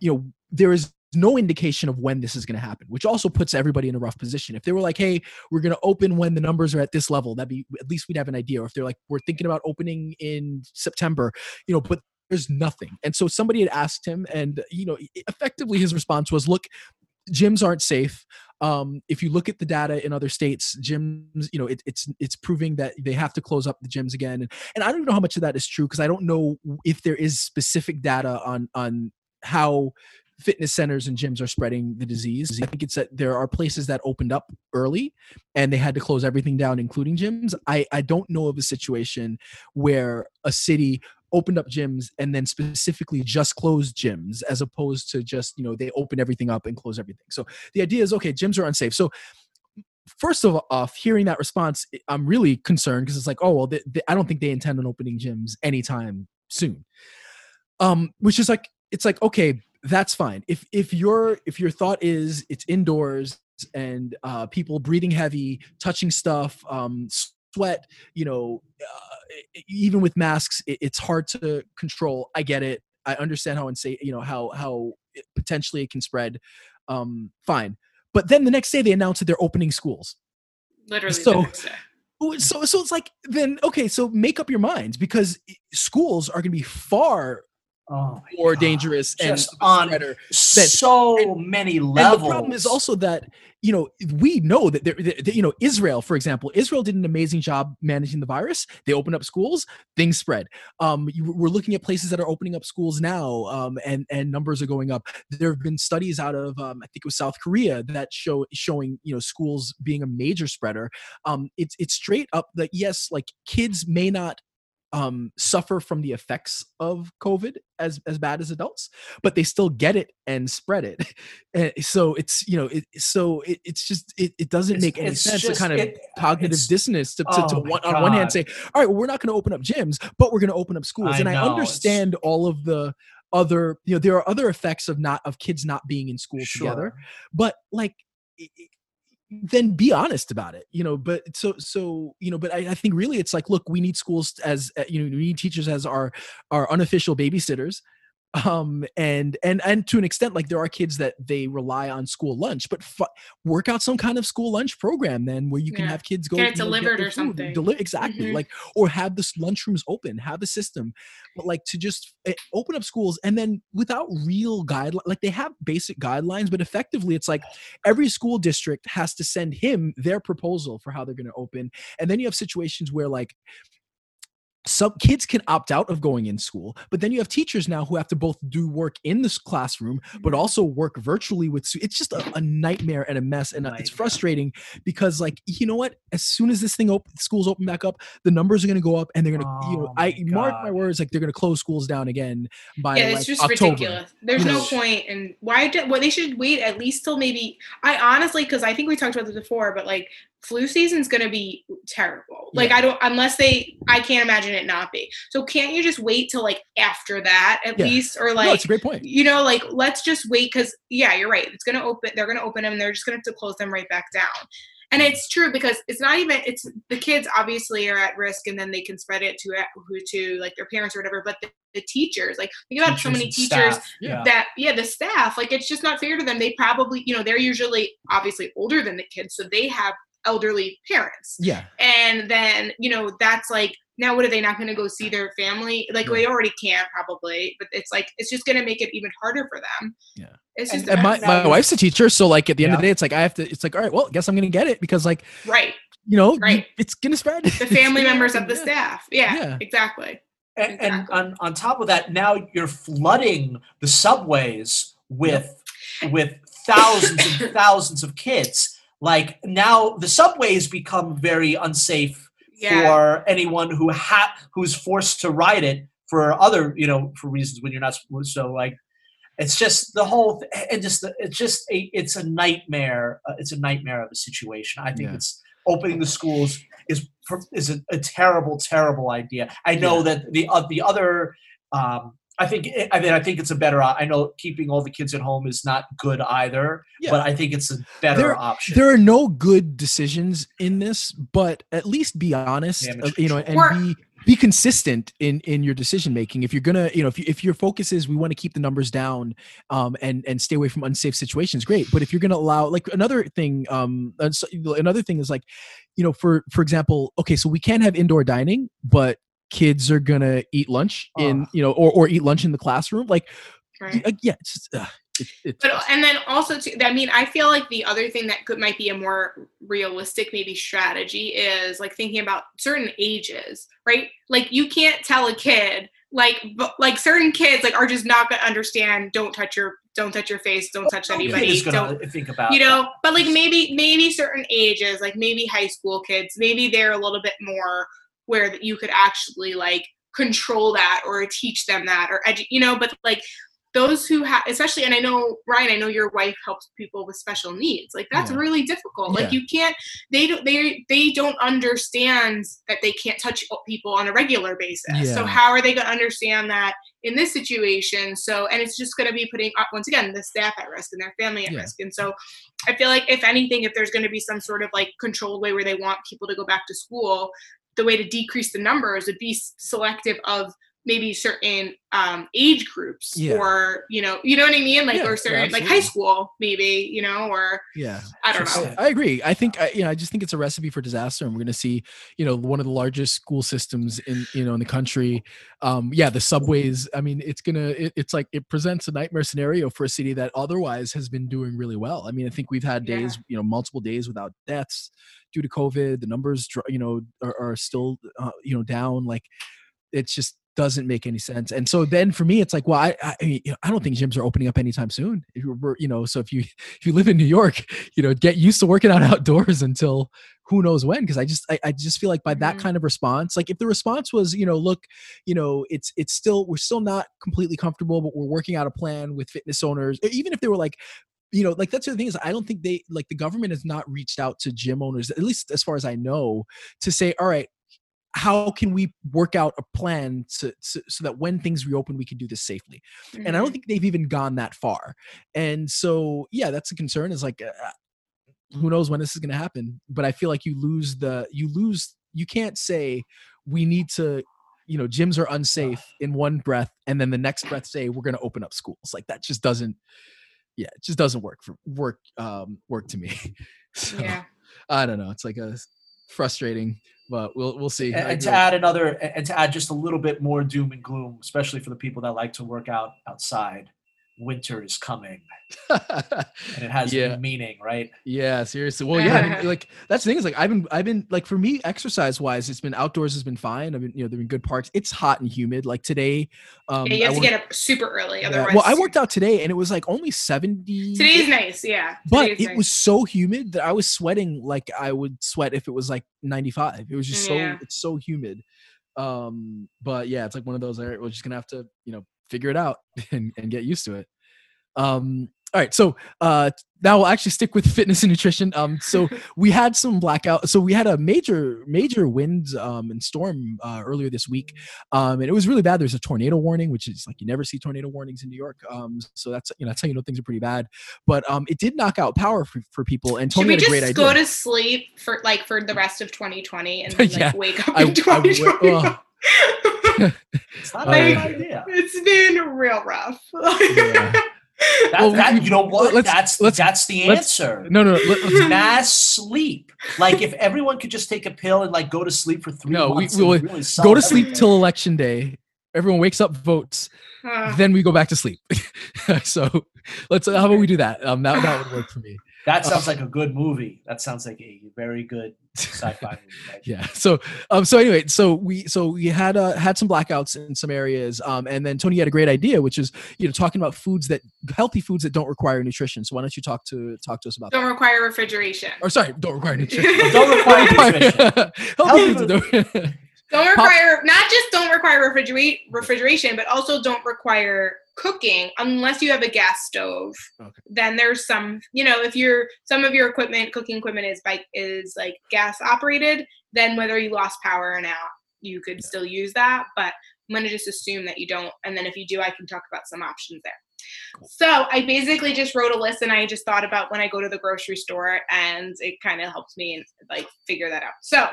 you know, there is no indication of when this is going to happen, which also puts everybody in a rough position. If they were like, "Hey, we're going to open when the numbers are at this level," that'd be at least we'd have an idea. Or if they're like, "We're thinking about opening in September," you know, but there's nothing. And so somebody had asked him, and you know, effectively his response was, "Look, gyms aren't safe. Um, if you look at the data in other states, gyms, you know, it, it's it's proving that they have to close up the gyms again. And, and I don't know how much of that is true because I don't know if there is specific data on on how fitness centers and gyms are spreading the disease. I think it's that there are places that opened up early and they had to close everything down, including gyms. I, I don't know of a situation where a city opened up gyms and then specifically just closed gyms as opposed to just, you know, they open everything up and close everything. So the idea is okay, gyms are unsafe. So first of all, hearing that response, I'm really concerned because it's like, oh well, they, they, I don't think they intend on opening gyms anytime soon. Um, which is like, it's like okay, that's fine. If if your if your thought is it's indoors and uh, people breathing heavy, touching stuff, um, sweat, you know, uh, even with masks, it, it's hard to control. I get it. I understand how insane, you know, how how it, potentially it can spread. Um, fine. But then the next day they announce that they're opening schools. Literally. So- the next day. So so it's like then okay, so make up your minds because schools are going to be far Oh more God. dangerous and Just on spreader. so many And levels. the problem is also that you know we know that there, that, you know Israel, for example, Israel did an amazing job managing the virus. They opened up schools, things spread. Um, you, we're looking at places that are opening up schools now, um, and and numbers are going up. There have been studies out of um, I think it was South Korea that show showing you know schools being a major spreader. Um, it's it's straight up that yes, like kids may not um suffer from the effects of covid as as bad as adults but they still get it and spread it. And *laughs* so it's you know it so it, it's just it, it doesn't It's- make any sense just- to kind of it- cognitive dissonance to, to, to oh my one, on one hand say all right well, we're not going to open up gyms but we're going to open up schools. I and i know, it's- understand all of the other you know there are other effects of not of kids not being in school together but like i- i- then be honest about it you know but so so you know but I, I think really it's like look we need schools as uh, you know we need teachers as our our unofficial babysitters um and and and to an extent like there are kids that they rely on school lunch but fu- work out some kind of school lunch program then where you can Yeah. have kids go Get it you know, delivered their or something. deli- exactly Mhm. like or have the lunchrooms open have the system but like to just eh, open up schools and then without real guidelines like they have basic guidelines but effectively it's like every school district has to send him their proposal for how they're going to open and then you have situations where like some kids can opt out of going in school but then you have teachers now who have to both do work in this classroom but also work virtually with it's just a, a nightmare and a mess and uh, it's frustrating because like you know what as soon as this thing open schools open back up the numbers are going to go up and they're going to you know Oh i my mark my words like they're going to close schools down again by yeah, like it's just October. ridiculous. There's you no know. point why. Do, well, they should wait at least till maybe. I honestly, because I think we talked about this before, but like flu season's gonna be terrible. Like I don't unless they. I can't imagine it not be. So can't you just wait till like after that at Yeah. least, or no, like it's a great point you know, like let's just wait because yeah, you're right. It's gonna open. They're gonna open them. And they're just gonna have to close them right back down. And it's true because it's not even. It's the kids obviously are at risk, and then they can spread it to uh, who to like their parents or whatever. But the, the teachers, like think about so many teachers Yeah. that yeah the staff like it's just not fair to them they probably you know they're usually obviously older than the kids so they have elderly parents yeah and then you know that's like now what are they not going to go see their family like Yeah. they already can't probably but it's like it's just going to make it even harder for them Yeah. it's just and my, my wife's a teacher so like at the end of the day it's like i have to it's like all right well guess i'm gonna get it because like right you know you- Right. it's gonna spread the family *laughs* members of the Yeah. staff yeah, Yeah. exactly and, and on, on top of that, now you're flooding the subways with with thousands and thousands of kids. Like now, the subways become very unsafe Yeah. for anyone who ha- who's forced to ride it for other you know for reasons when you're not supposed so like it's just the whole th- and just the, it's just a it's a nightmare uh, it's a nightmare of a situation i think Yeah. it's opening the schools is is a, a terrible terrible idea i know Yeah. that the uh, the other um I think I mean I think it's a better. op- I know keeping all the kids at home is not good either, Yeah. but I think it's a better There- option. there are no good decisions in this but at least be honest Damage uh, you know and control. be be consistent in in your decision making if you're gonna you know if, you, if your focus is we want to keep the numbers down um and and stay away from unsafe situations great but if you're gonna allow like another thing um another thing is like you know for for example okay so we can't have indoor dining but kids are gonna eat lunch in you know or or eat lunch in the classroom like Right. yeah it's just, uh, it, it's But and then also too, I mean, I feel like the other thing that could might be a more realistic maybe strategy is like thinking about certain ages, right? Like you can't tell a kid like like certain kids like are just not gonna understand. Don't touch your don't touch your face. Don't touch anybody. Don't think about you that. know? But like maybe maybe certain ages, like maybe high school kids, maybe they're a little bit more where that you could actually like control that or teach them that or edu- you know. But like those who have especially and i know ryan i know your wife helps people with special needs like that's Yeah. really difficult like you can't they don't they they don't understand that they can't touch people on a regular basis so how are they going to understand that in this situation so and it's just going to be putting uh, once again the staff at risk and their family at Yeah. risk and so i feel like if anything if there's going to be some sort of like controlled way where they want people to go back to school the way to decrease the numbers would be selective of maybe certain um, age groups Yeah. or you know you know what i mean like Yeah, or yeah, certain like high school maybe you know or yeah i don't know I agree. I think I, you know I just think it's a recipe for disaster, and we're going to see you know one of the largest school systems in you know in the country. Um, yeah, the subways. I mean, it's gonna it, it's like it presents a nightmare scenario for a city that otherwise has been doing really well. I mean, I think we've had Yeah. days you know multiple days without deaths due to COVID. The numbers you know are, are still uh, you know down. Like it's just doesn't make any sense. And so then for me, it's like, well, I I, I you know, I don't think gyms are opening up anytime soon. You you know, so if you if you live in New York, you know, get used to working out *laughs* outdoors until who knows when. Because I just I, I just feel like by that Mhm. kind of response, like if the response was, you know, look, you know, it's it's still we're still not completely comfortable, but we're working out a plan with fitness owners. Even if they were like, you know, like that's the thing is I don't think they like the government has not reached out to gym owners, at least as far as I know, to say, all right, how can we work out a plan to, so, so that when things reopen we can do this safely? And i don't think they've even gone that far. And so yeah that's a concern. Is like uh, who knows when this is going to happen? But i feel like you lose the you lose you can't say we need to you know gyms are unsafe *sighs* in one breath and then the next breath say we're going to open up schools. Like that just doesn't yeah it just doesn't work for work um work to me. *laughs* So yeah. I don't know. It's like a frustrating but we'll we'll see. And, and to add another and to add just a little bit more doom and gloom especially for the people that like to work out outside winter is coming *laughs* and it has Yeah. meaning right Yeah, seriously. Well, yeah, I mean, *laughs* like that's the thing is like I've been I've been like for me exercise wise, it's been outdoors has been fine. I've been you know there've been good parks. It's hot and humid. Like today, um, yeah, you have I to worked- get up super early yeah, well, I worked out today and it was like only seventy. today's nice yeah but Today is it nice. was so humid that I was sweating like I would sweat if it was like ninety five. It was just so Yeah. it's so humid. Um, but yeah, it's like one of those. All right, we're just gonna have to you know figure it out *laughs* and and get used to it. Um, all right, so uh, now we'll actually stick with fitness and nutrition. Um, so *laughs* we had some blackout. So we had a major, major wind um, and storm uh, earlier this week, um, and it was really bad. There's a tornado warning, which is like you never see tornado warnings in New York. Um, so that's you know that's how you know things are pretty bad. But um, it did knock out power for, for people, and should we had a great just idea. go to sleep for like for the rest of 2020 and *laughs* then, like Yeah, wake up I- in I 2021 ugh. It's not a bad yeah. idea it's been real rough *laughs* Yeah. that, Well, that- we- you know what let's- that's let's- that's the let's- answer No, no, no. Let, let's, mass sleep like if everyone could just take a pill and like go to sleep for three No, we- months we it will really go solve to sleep till election day. Everyone wakes up, votes, Uh, then we go back to sleep. *laughs* so let's. How about we do that? Um, that that would work for me. That sounds *laughs* like a good movie. That sounds like a very good sci-fi movie. *laughs* yeah so um so anyway so we so we had uh had some blackouts in some areas um and then tony had a great idea which is you know talking about foods that healthy foods that don't require nutrition so why don't you talk to talk to us about that Don't require refrigeration. or sorry don't require *laughs* nutrition Don't require nutrition. healthy foods don't- Don't Pop- require not just don't require refrigerate refrigeration, but also don't require cooking unless you have a gas stove. Okay. Then there's some, you know, if you're some of your equipment, cooking equipment is by is like gas operated, then whether you lost power or not, you could still use that. But I'm gonna just assume that you don't, and then if you do, I can talk about some options there. So I basically just wrote a list and I just thought about when I go to the grocery store and it kind of helps me like figure that out. So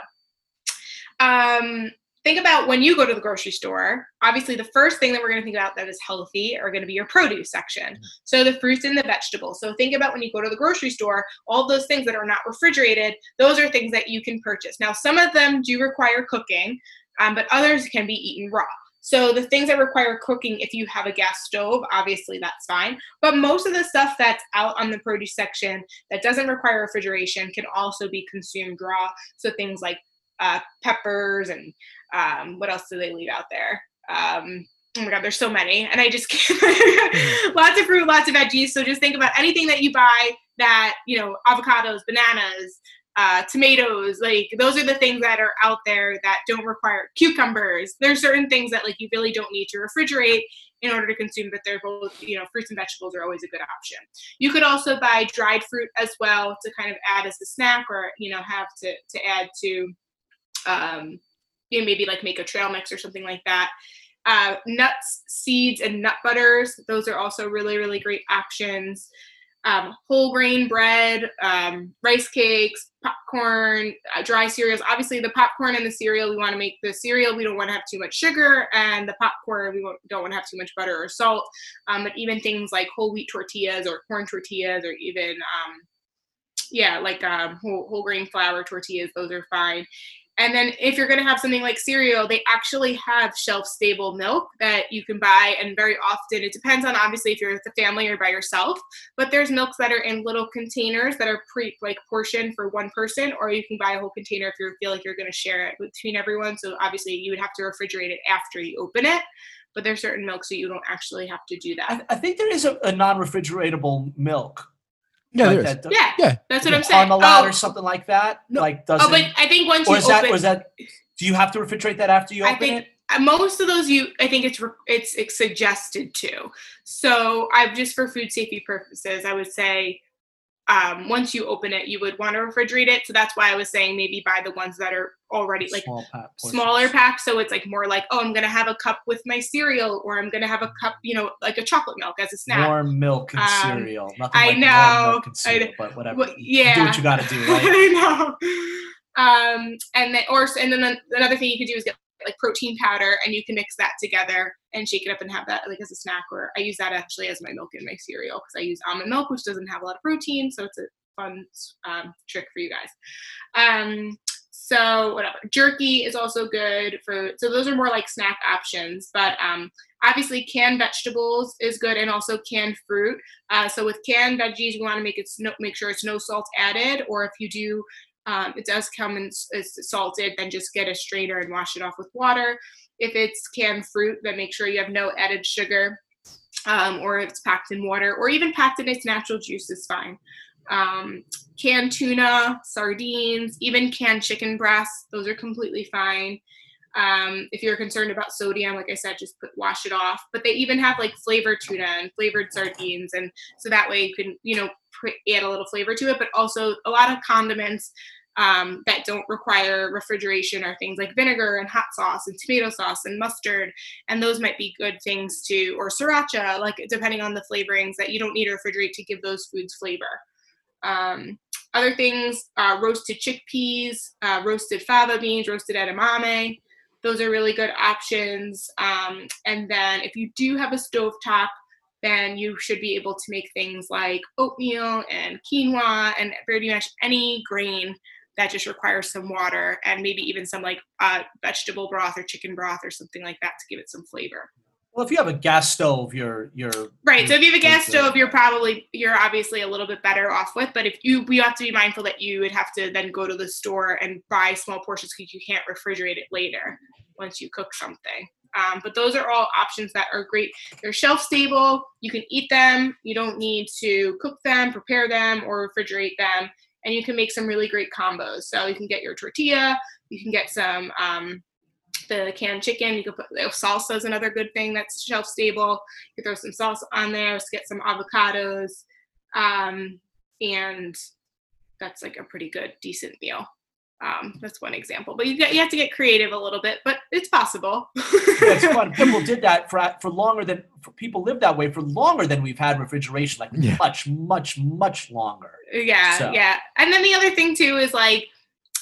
um think about when you go to the grocery store obviously the first thing that we're going to think about that is healthy are going to be your produce section. So the fruits and the vegetables. So think about when you go to the grocery store all those things that are not refrigerated those are things that you can purchase. Now some of them do require cooking um, but others can be eaten raw. So the things that require cooking if you have a gas stove obviously that's fine. But most of the stuff that's out on the produce section that doesn't require refrigeration can also be consumed raw. So things like uh, peppers and um, what else do they leave out there? Um, oh my god, there's so many, and I just *laughs* can't. lots of fruit, lots of veggies. So just think about anything that you buy that you know, avocados, bananas, uh, tomatoes. Like those are the things that are out there that don't require cucumbers. There's certain things that like you really don't need to refrigerate in order to consume, but they're both you know, fruits and vegetables are always a good option. You could also buy dried fruit as well to kind of add as a snack or you know have to to add to um, know, maybe like make a trail mix or something like that. Uh, nuts, seeds, and nut butters. Those are also really, really great options. Um, whole grain bread, um, rice cakes, popcorn, uh, dry cereals. Obviously, the popcorn and the cereal, we want to make the cereal, we don't want to have too much sugar, and the popcorn, we don't want to have too much butter or salt. Um, but even things like whole wheat tortillas or corn tortillas, or even, um, yeah, like um, whole, whole grain flour tortillas, those are fine. And then if you're going to have something like cereal, they actually have shelf stable milk that you can buy. And very often, it depends on obviously if you're with a family or by yourself, but there's milks that are in little containers that are pre like portioned for one person, or you can buy a whole container if you feel like you're going to share it between everyone. So obviously, you would have to refrigerate it after you open it. But there's certain milks that you don't actually have to do that. I, I think there is a, a non-refrigeratable milk. Yeah like there is. that, yeah, yeah that's what I'm saying. Parmalat Oh, or something like that. No. Like does oh, but I think once or you is that open, or is that? Do you have to refrigerate that after you I open think it? uh, most of those you I think it's it's, it's suggested to. So I've just for food safety purposes, I would say um, once you open it, you would want to refrigerate it. So that's why I was saying maybe buy the ones that are already like Small pack smaller pack. So it's like more like, oh, I'm gonna have a cup with my cereal, or I'm gonna have a cup, you know, like a chocolate milk as a snack. Warm milk and Um, cereal. Nothing I like know, milk and cereal, know. but whatever. Well, yeah. Do what you got to do, *laughs* right? I know. Um, and then, or and then another thing you could do is get like protein powder, and you can mix that together and shake it up and have that like as a snack. Or I use that actually as my milk in my cereal because I use almond milk, which doesn't have a lot of protein, so it's a fun um, trick for you guys. Um, so whatever, jerky is also good for. So those are more like snack options, but um, obviously canned vegetables is good, and also canned fruit. Uh, so with canned veggies, you want to make it no, make sure it's no salt added, or if you do, um, it does come in s- it's salted, then just get a strainer and wash it off with water. If it's canned fruit, then make sure you have no added sugar, um, or if it's packed in water, or even packed in its natural juice is fine. Um, canned tuna, sardines, even canned chicken breasts, those are completely fine. Um, if you're concerned about sodium, like I said, just put wash it off. But they even have like flavored tuna and flavored sardines, and so that way you can you know add a little flavor to it. But also a lot of condiments um, that don't require refrigeration are things like vinegar and hot sauce and tomato sauce and mustard, and those might be good things to or sriracha, like depending on the flavorings that you don't need to refrigerate to give those foods flavor. Um, other things, uh, roasted chickpeas, uh, roasted fava beans, roasted edamame. Those are really good options. Um, and then if you do have a stovetop, then you should be able to make things like oatmeal and quinoa and pretty much any grain that just requires some water and maybe even some like uh, vegetable broth or chicken broth or something like that to give it some flavor. Well, if you have a gas stove, you're you're Right. So if you have a gas stove, you're probably you're obviously a little bit better off with. But if you we have to be mindful that you would have to then go to the store and buy small portions because you can't refrigerate it later once you cook something. Um, but those are all options that are great. They're shelf stable. You can eat them. You don't need to cook them, prepare them, or refrigerate them. And you can make some really great combos. So you can get your tortilla. You can get some um, the canned chicken. You can put salsa is another good thing that's shelf stable. You can throw some salsa on there. Get some avocados, um, and that's like a pretty good, decent meal. Um, that's one example. But you get, you have to get creative a little bit, but it's possible. it's fun. *laughs* People did that for for longer than for people lived that way for longer than we've had refrigeration, like Yeah. much, much, much longer. yeah So- yeah and then the other thing too is like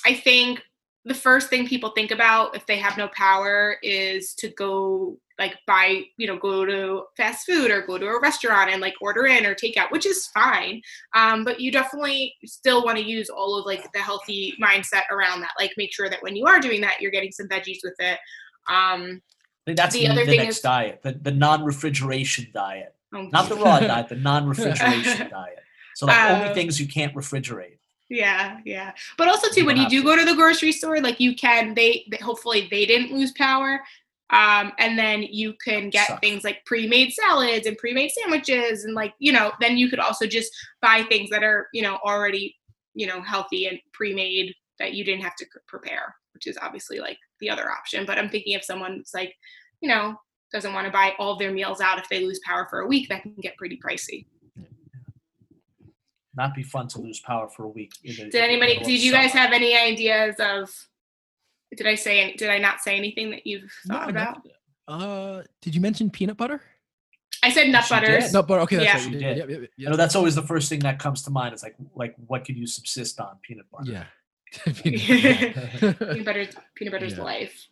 i think the first thing people think about if they have no power is to go like buy you know go to fast food or go to a restaurant and like order in or take out which is fine um, but you definitely still want to use all of like the healthy mindset around that like make sure that when you are doing that you're getting some veggies with it um that's The the, other the thing next is- diet, the, the non-refrigeration diet, um, not the raw diet, the non-refrigeration *laughs* diet. So like only Uh, things you can't refrigerate. Yeah, yeah. But also too, You when you do to. go to the grocery store, like you can, they, they hopefully they didn't lose power. Um, and then you can get things like pre-made salads and pre-made sandwiches, and like you know, then you could also just buy things that are you know already you know healthy and pre-made that you didn't have to prepare, which is obviously like the other option. But I'm thinking if someone's like, you know, doesn't want to buy all their meals out if they lose power for a week, that can get pretty pricey. Not be fun to lose power for a week. Did anybody? Did you guys have any ideas of? Did I say? Did I not say anything that you've thought no. about? Uh, did you mention peanut butter? I said nut butter. did. butters. No, but okay, that's Yeah. right. You did. did. Yep, yep, yep, You know, that's always the first thing that comes to mind. It's like, like what could you subsist on? Peanut butter. yeah. *laughs* *laughs* Peanut *laughs* butter. peanut butter. Peanut butter's Yeah. life.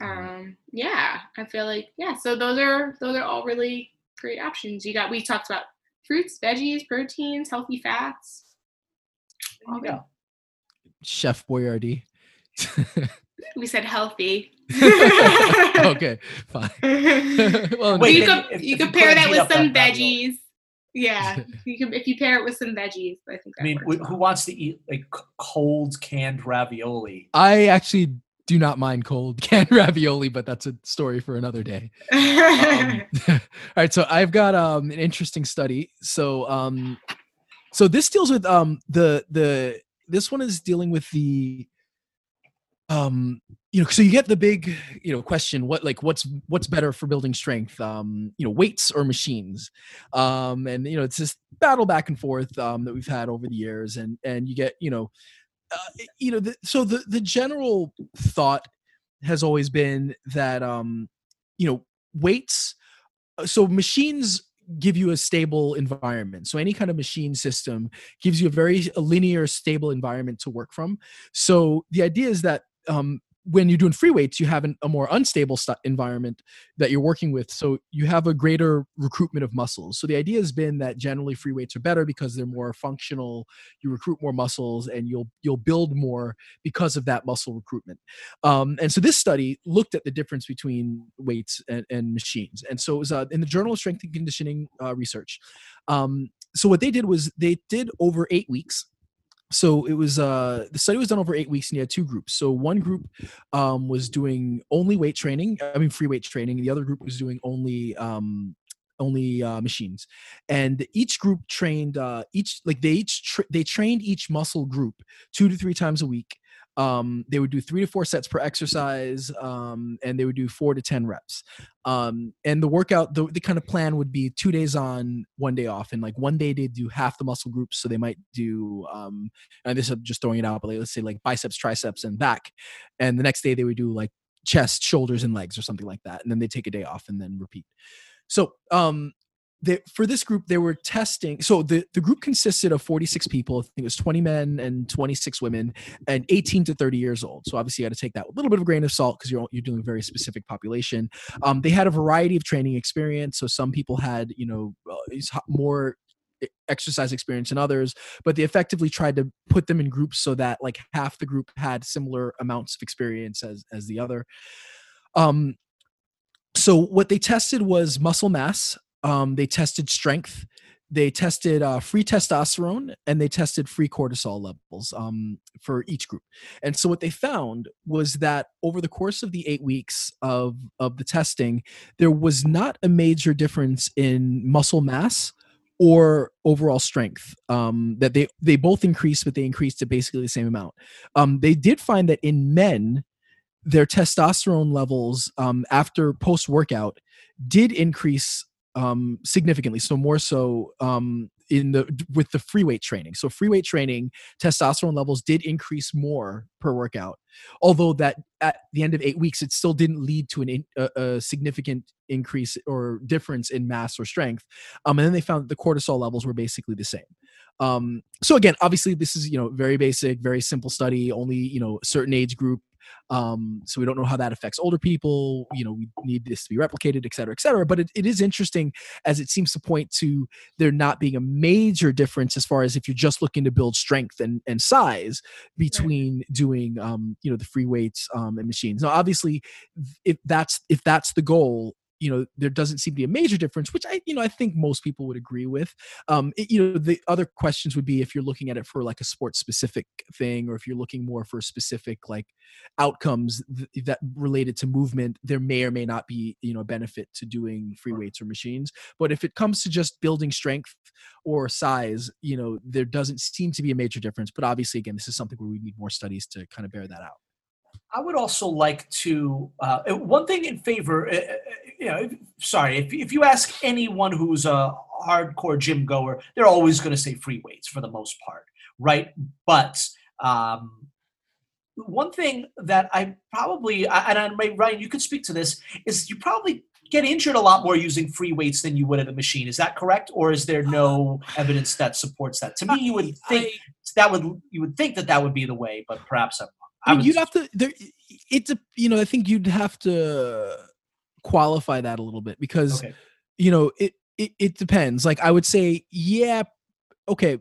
Um. Yeah, I feel like yeah. So those are those are all really great options. You got. We talked about fruits, veggies, proteins, healthy fats. There you go. Chef Boyardee. *laughs* We said healthy. *laughs* okay, fine. *laughs* well, Wait, you then could you if could pair that with some that veggies. Yeah, you can if you pair it with some veggies. I think. That I mean, works who well. wants to eat like cold canned ravioli? I actually do not mind cold canned ravioli, but that's a story for another day. Um, all right, so I've got um, an interesting study. So, um, so this deals with um, the the this one is dealing with the um, you know, so you get the big you know question: what like what's what's better for building strength? Um, you know, weights or machines? Um, and you know, it's this battle back and forth um, that we've had over the years, and and you get you know, uh, you know, the, so the the general thought has always been that um, you know, weights uh, so machines give you a stable environment so any kind of machine system gives you a very linear stable environment to work from so the idea is that um, when you're doing free weights you have an, a more unstable st- environment that you're working with so you have a greater recruitment of muscles so the idea has been that generally free weights are better because they're more functional you recruit more muscles and you'll you'll build more because of that muscle recruitment um, and so this study looked at the difference between weights and, and machines. And so it was uh, in the Journal of Strength and Conditioning uh, Research. Um, so what they did was they did over eight weeks. So it was uh, the study was done over eight weeks, and you had two groups. So one group um, was doing only weight training, I mean free weight training. The other group was doing only um, only uh, machines, and each group trained uh, each like they each tra- they trained each muscle group two to three times a week um, they would do three to four sets per exercise um, and they would do four to ten reps. Um, and the workout the, the kind of plan would be two days on one day off and like one day they do half the muscle groups so they might do um, and this is just throwing it out but like, let's say like biceps triceps and back and the next day they would do like chest shoulders and legs or something like that and then they take a day off and then repeat. So um for this group they were testing so the, the group consisted of 46 people i think it was 20 men and 26 women and 18 to 30 years old. So obviously, you got to take that with a little bit of a grain of salt because you're you're doing a very specific population. Um, they had a variety of training experience. So some people had you know uh, more exercise experience than others, but they effectively tried to put them in groups so that like half the group had similar amounts of experience as as the other. Um, so what they tested was muscle mass. Um, they tested strength. They tested uh, free testosterone and they tested free cortisol levels um, for each group. And so what they found was that over the course of the eight weeks of of the testing, there was not a major difference in muscle mass or overall strength um, that they they both increased but they increased to basically the same amount um, they did find that in men their testosterone levels um, after post workout did increase um, significantly. So more so um, in the with the free weight training. So free weight training, testosterone levels did increase more per workout. Although that at the end of eight weeks, it still didn't lead to an in, a, a, significant increase or difference in mass or strength. Um, and then they found that the cortisol levels were basically the same. Um, so again, obviously, this is you know very basic, very simple study. Only you know certain age group um, so we don't know how that affects older people. You know, we need this to be replicated, et cetera, et cetera. But it, it is interesting as it seems to point to there not being a major difference as far as if you're just looking to build strength and, and size between right. doing, um, you know, the free weights um, and machines. Now, obviously, if that's if that's the goal, you know there doesn't seem to be a major difference which i you know i think most people would agree with. Um it, you know the other questions would be if you're looking at it for like a sports specific thing or if you're looking more for specific like outcomes th- that related to movement there may or may not be you know a benefit to doing free weights or machines. But if it comes to just building strength or size you know there doesn't seem to be a major difference. But obviously again this is something where we need more studies to kind of bear that out. I would also like to uh, one thing in favor. You know, sorry, if if you ask anyone who's a hardcore gym goer, they're always going to say free weights for the most part, right? But um, one thing that I probably and I, Ryan, you could speak to this is you probably get injured a lot more using free weights than you would at a machine. Is that correct, or is there no evidence that supports that? To me, you would think I, that would you would think that that would be the way, but perhaps I'm I mean, you'd have to there it's a you know i think you'd have to qualify that a little bit because okay. you know it, it it depends like i would say yeah okay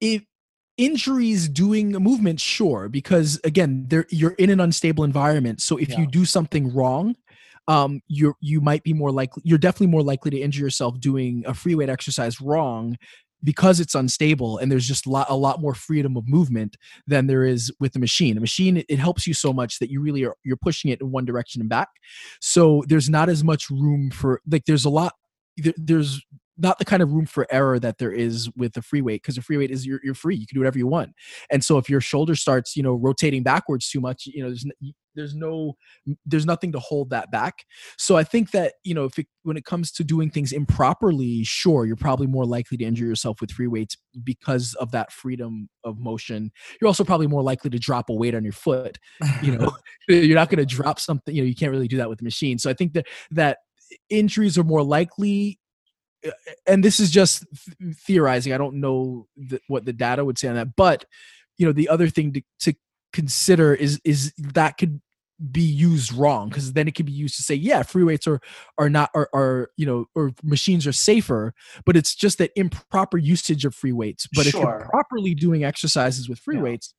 if injuries doing a movement sure because again there you're in an unstable environment so if yeah. you do something wrong um you're you might be more likely you're definitely more likely to injure yourself doing a free weight exercise wrong because it's unstable and there's just a lot, a lot more freedom of movement than there is with the machine. A machine it helps you so much that you really are you're pushing it in one direction and back. So there's not as much room for like there's a lot there's not the kind of room for error that there is with the free weight because the free weight is you're, you're free you can do whatever you want and so if your shoulder starts you know rotating backwards too much you know there's there's no there's nothing to hold that back. So i think that you know if it, when it comes to doing things improperly sure you're probably more likely to injure yourself with free weights because of that freedom of motion. You're also probably more likely to drop a weight on your foot you know? *laughs* *laughs* You're not going to drop something you know you can't really do that with the machine. So i think that that injuries are more likely uh, uh, and this is just theorizing. I don't know the, what the data would say on that but you know the other thing to, to consider is is that could be used wrong because then it could be used to say yeah free weights are are not are, are you know or machines are safer but it's just that improper usage of free weights but sure. if you're properly doing exercises with free yeah. weights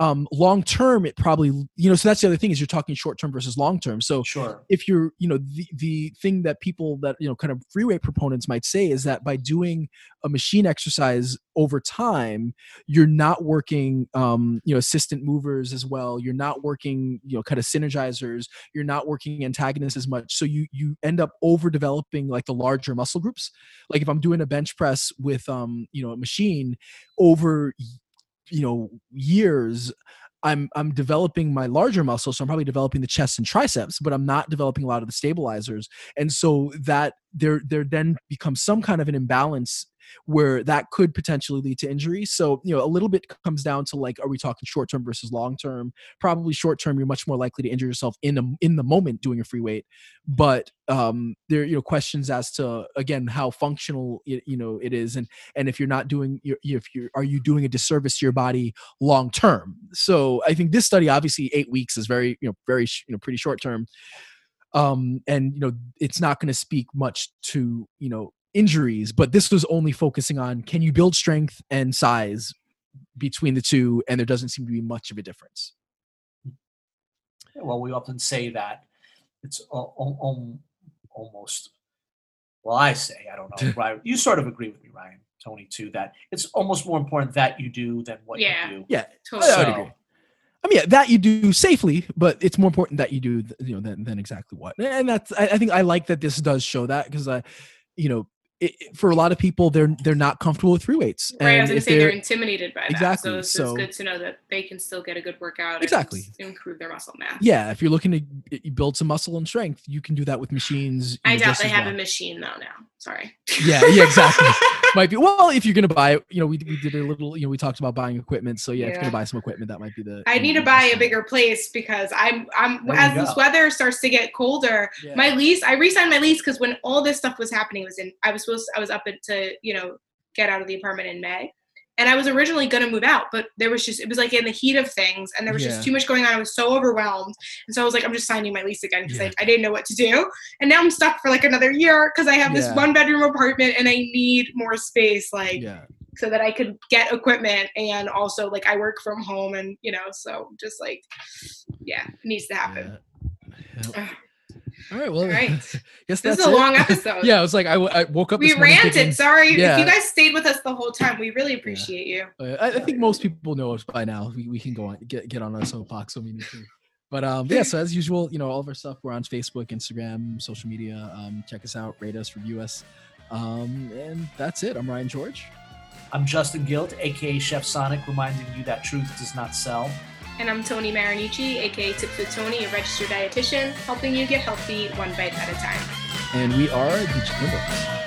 um, long term it probably you know so that's the other thing is you're talking short term versus long term. So sure. if you're you know the the thing that people that you know kind of free weight proponents might say is that by doing a machine exercise over time you're not working um, you know assistant movers as well. You're not working you know kind of synergizers. You're not working antagonists as much. So you you end up over developing like the larger muscle groups. Like if i'm doing a bench press with um you know a machine over you know years I'm I'm developing my larger muscles, so I'm probably developing the chest and triceps, but I'm not developing a lot of the stabilizers. And so that there there then becomes some kind of an imbalance where that could potentially lead to injury. So, you know, a little bit comes down to like, are we talking short term versus long term? Probably short term, you're much more likely to injure yourself in the in the moment doing a free weight. But um, there, you know, questions as to again how functional it, you know it is, and and if you're not doing, if you're, are you doing a disservice to your body long term? So, I think this study, obviously, eight weeks is very, you know, very, you know, pretty short term um, and you know it's not going to speak much to you know injuries, but this was only focusing on can you build strength and size between the two, and there doesn't seem to be much of a difference. Well, we often say that it's al- al- al- almost. Well, I say I don't know. *laughs* Ryan, you sort of agree with me, Ryan, Tony, too. That it's almost more important that you do than what Yeah. you do. Yeah, Totally. I would agree. I mean, yeah, that you do safely, but it's more important that you do, you know, than, than exactly what. And that's, I, I think I like that this does show that because I, you know, it, for a lot of people, they're they're not comfortable with free weights. Right, I was gonna say they're they're- intimidated by that. Exactly, So it's, so- it's good to know that they can still get a good workout. Exactly. And improve their muscle mass. yeah, if you're looking to build some muscle and strength, you can do that with machines. I doubt they have well. a machine though now. Sorry. Yeah, yeah, exactly. *laughs* might be well if you're gonna buy you know we, we did a little you know we talked about buying equipment so yeah, if you're gonna buy some equipment that might be the I need to buy a bigger place because I'm I'm There as this weather starts to get colder. Yeah. My lease, I re-signed my lease because when all this stuff was happening, was in I was supposed I was up to you know get out of the apartment in May, and I was originally gonna move out, but there was just it was like in the heat of things, and there was Yeah. just too much going on. I was so overwhelmed, and so I was like, I'm just signing my lease again because Yeah. I, I didn't know what to do, and now I'm stuck for like another year because I have this one bedroom apartment and I need more space, like yeah so that I could get equipment and also like I work from home and you know so just like yeah it needs to happen. Yeah. Yep. all right well All right. *laughs* yes This that's is a it. long *laughs* episode. yeah I was like I, w- I woke up We this ranted. thinking- Sorry if you guys stayed with us the whole time. We really appreciate you. Uh, I, I think most people know us by now. We, we can go on get get on our soapbox when we need to. But um, yeah. So as usual, you know, all of our stuff. We're on Facebook, Instagram, social media. Um, check us out, rate us, review us. Um, and that's it. I'm Ryan George. I'm Justin Gilt, aka Chef Sonic, reminding you that truth does not sell. And I'm Tony Marinici, aka Tips with Tony, a registered dietitian, helping you get healthy one bite at a time. And we are the Gym Wits.